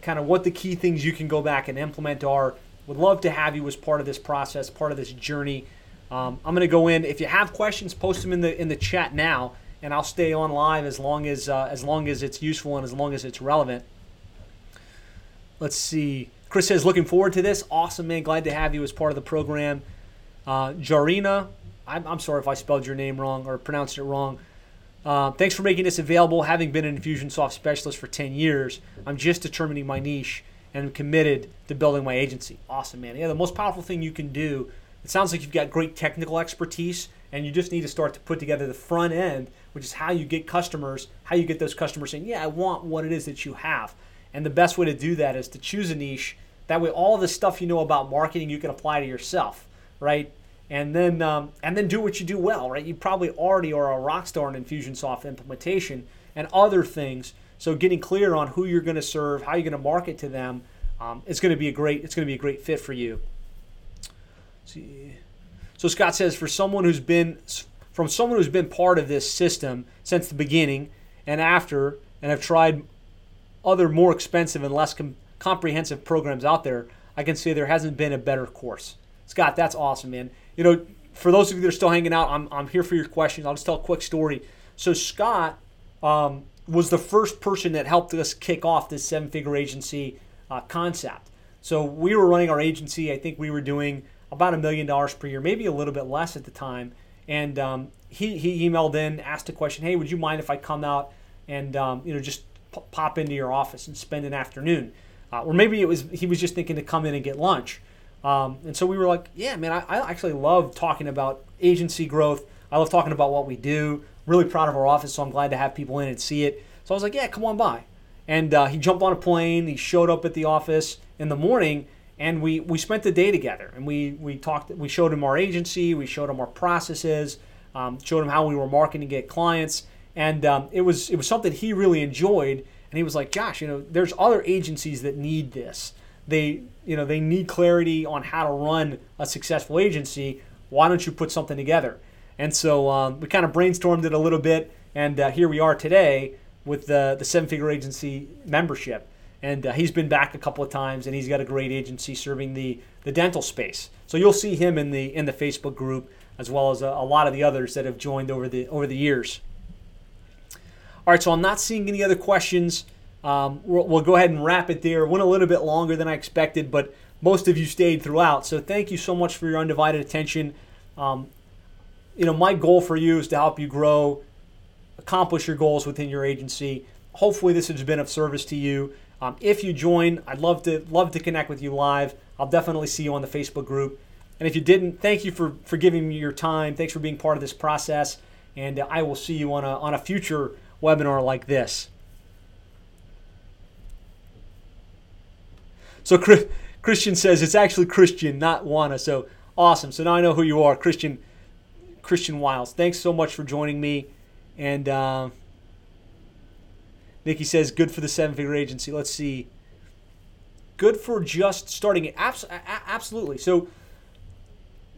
kind of what the key things you can go back and implement are. Would love to have you as part of this process, part of this journey. Um, I'm going to go in. If you have questions, post them in the in the chat now, and I'll stay on live as long as uh, as long as it's useful and as long as it's relevant. Let's see. Chris says, looking forward to this. Awesome, man. Glad to have you as part of the program. Uh, Jarina, I'm, I'm sorry if I spelled your name wrong or pronounced it wrong. Uh, thanks for making this available. Having been an Infusionsoft specialist for 10 years, I'm just determining my niche and I'm committed to building my agency. Awesome, man. Yeah, the most powerful thing you can do. It sounds like you've got great technical expertise, and you just need to start to put together the front end, which is how you get customers, how you get those customers saying, "Yeah, I want what it is that you have." And the best way to do that is to choose a niche. That way, all the stuff you know about marketing you can apply to yourself, right? And then um, and then do what you do well, right? You probably already are a rock star in Infusionsoft implementation and other things. So getting clear on who you're going to serve, how you're going to market to them, um, it's going to be a great it's going to be a great fit for you. See. So Scott says for someone who's been from someone who's been part of this system since the beginning and after, and have tried other more expensive and less com- comprehensive programs out there, I can say there hasn't been a better course. Scott, that's awesome, man. You know, for those of you that are still hanging out, I'm, I'm here for your questions. I'll just tell a quick story. So Scott um, was the first person that helped us kick off this seven-figure agency uh, concept. So we were running our agency. I think we were doing about a million dollars per year, maybe a little bit less at the time. And um, he, he emailed in, asked a question, "Hey, would you mind if I come out and um, you know just p- pop into your office and spend an afternoon?" Uh, or maybe it was he was just thinking to come in and get lunch. Um, and so we were like, "Yeah, man, I, I actually love talking about agency growth. I love talking about what we do. Really proud of our office, so I'm glad to have people in and see it." So I was like, "Yeah, come on by." And uh, he jumped on a plane. He showed up at the office in the morning and we we spent the day together and we we talked we showed him our agency we showed him our processes um, showed him how we were marketing to get clients. And um, it was it was something he really enjoyed and he was like josh you know there's other agencies that need this. They you know they need clarity on how to run a successful agency. Why don't you put something together? And so um, we kind of brainstormed it a little bit and uh, here we are today with the the seven figure agency membership and uh, he's been back a couple of times and he's got a great agency serving the, the dental space. So you'll see him in the in the facebook group as well as a, a, lot of the others that have joined over the over the years. All right so i'm not seeing any other questions. Um, we'll, we'll, go ahead and wrap it there. Went a little bit longer than i expected but most of you stayed throughout. So thank you so much for your undivided attention. Um, you know my goal for you is to help you grow accomplish your goals within your agency. Hopefully this has been of service to you um, if you join, I'd love to love to connect with you live. I'll definitely see you on the Facebook group. And if you didn't, thank you for, for giving me your time. Thanks for being part of this process. And I will see you on a, on a future webinar like this. So Christian says it's actually Christian, not Juana. So awesome. So now I know who you are, Christian. Christian Wiles. Thanks so much for joining me. And uh, Nikki says, good for the seven figure agency. Let's see. Good for just starting it. Abs- absolutely. So,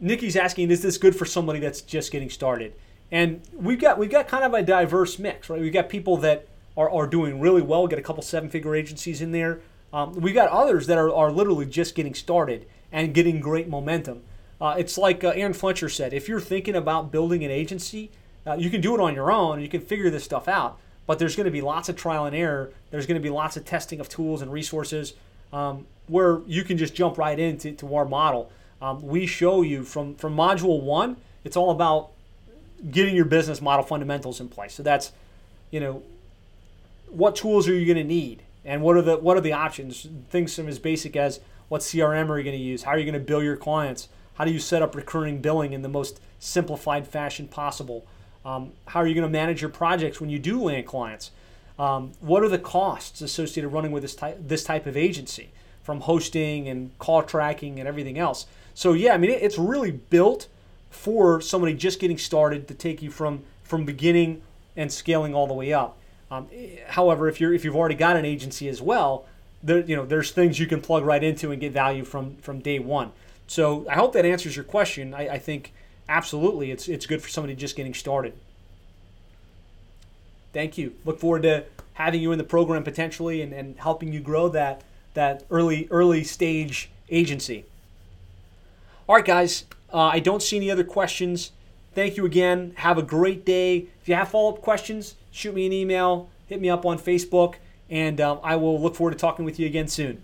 Nikki's asking, is this good for somebody that's just getting started? And we've got we've got kind of a diverse mix, right? We've got people that are, are doing really well, get a couple seven figure agencies in there. Um, we've got others that are, are literally just getting started and getting great momentum. Uh, it's like uh, Aaron Fletcher said if you're thinking about building an agency, uh, you can do it on your own you can figure this stuff out but there's going to be lots of trial and error. There's going to be lots of testing of tools and resources um, where you can just jump right into to our model. Um, we show you from from module one. It's all about getting your business model fundamentals in place. So that's you know what tools are you going to need and what are the what are the options? Things from as basic as what CRM are you going to use? How are you going to bill your clients? How do you set up recurring billing in the most simplified fashion possible? Um, how are you going to manage your projects when you do land clients? Um, what are the costs associated running with this type this type of agency, from hosting and call tracking and everything else? So yeah, I mean it, it's really built for somebody just getting started to take you from from beginning and scaling all the way up. Um, however, if you're if you've already got an agency as well, there you know there's things you can plug right into and get value from from day one. So I hope that answers your question. I, I think absolutely, it's it's good for somebody just getting started. Thank you. Look forward to having you in the program potentially and, and helping you grow that that early early stage agency. All right, guys. Uh, I don't see any other questions. Thank you again. Have a great day. If you have follow up questions, shoot me an email, hit me up on Facebook, and um, I will look forward to talking with you again soon.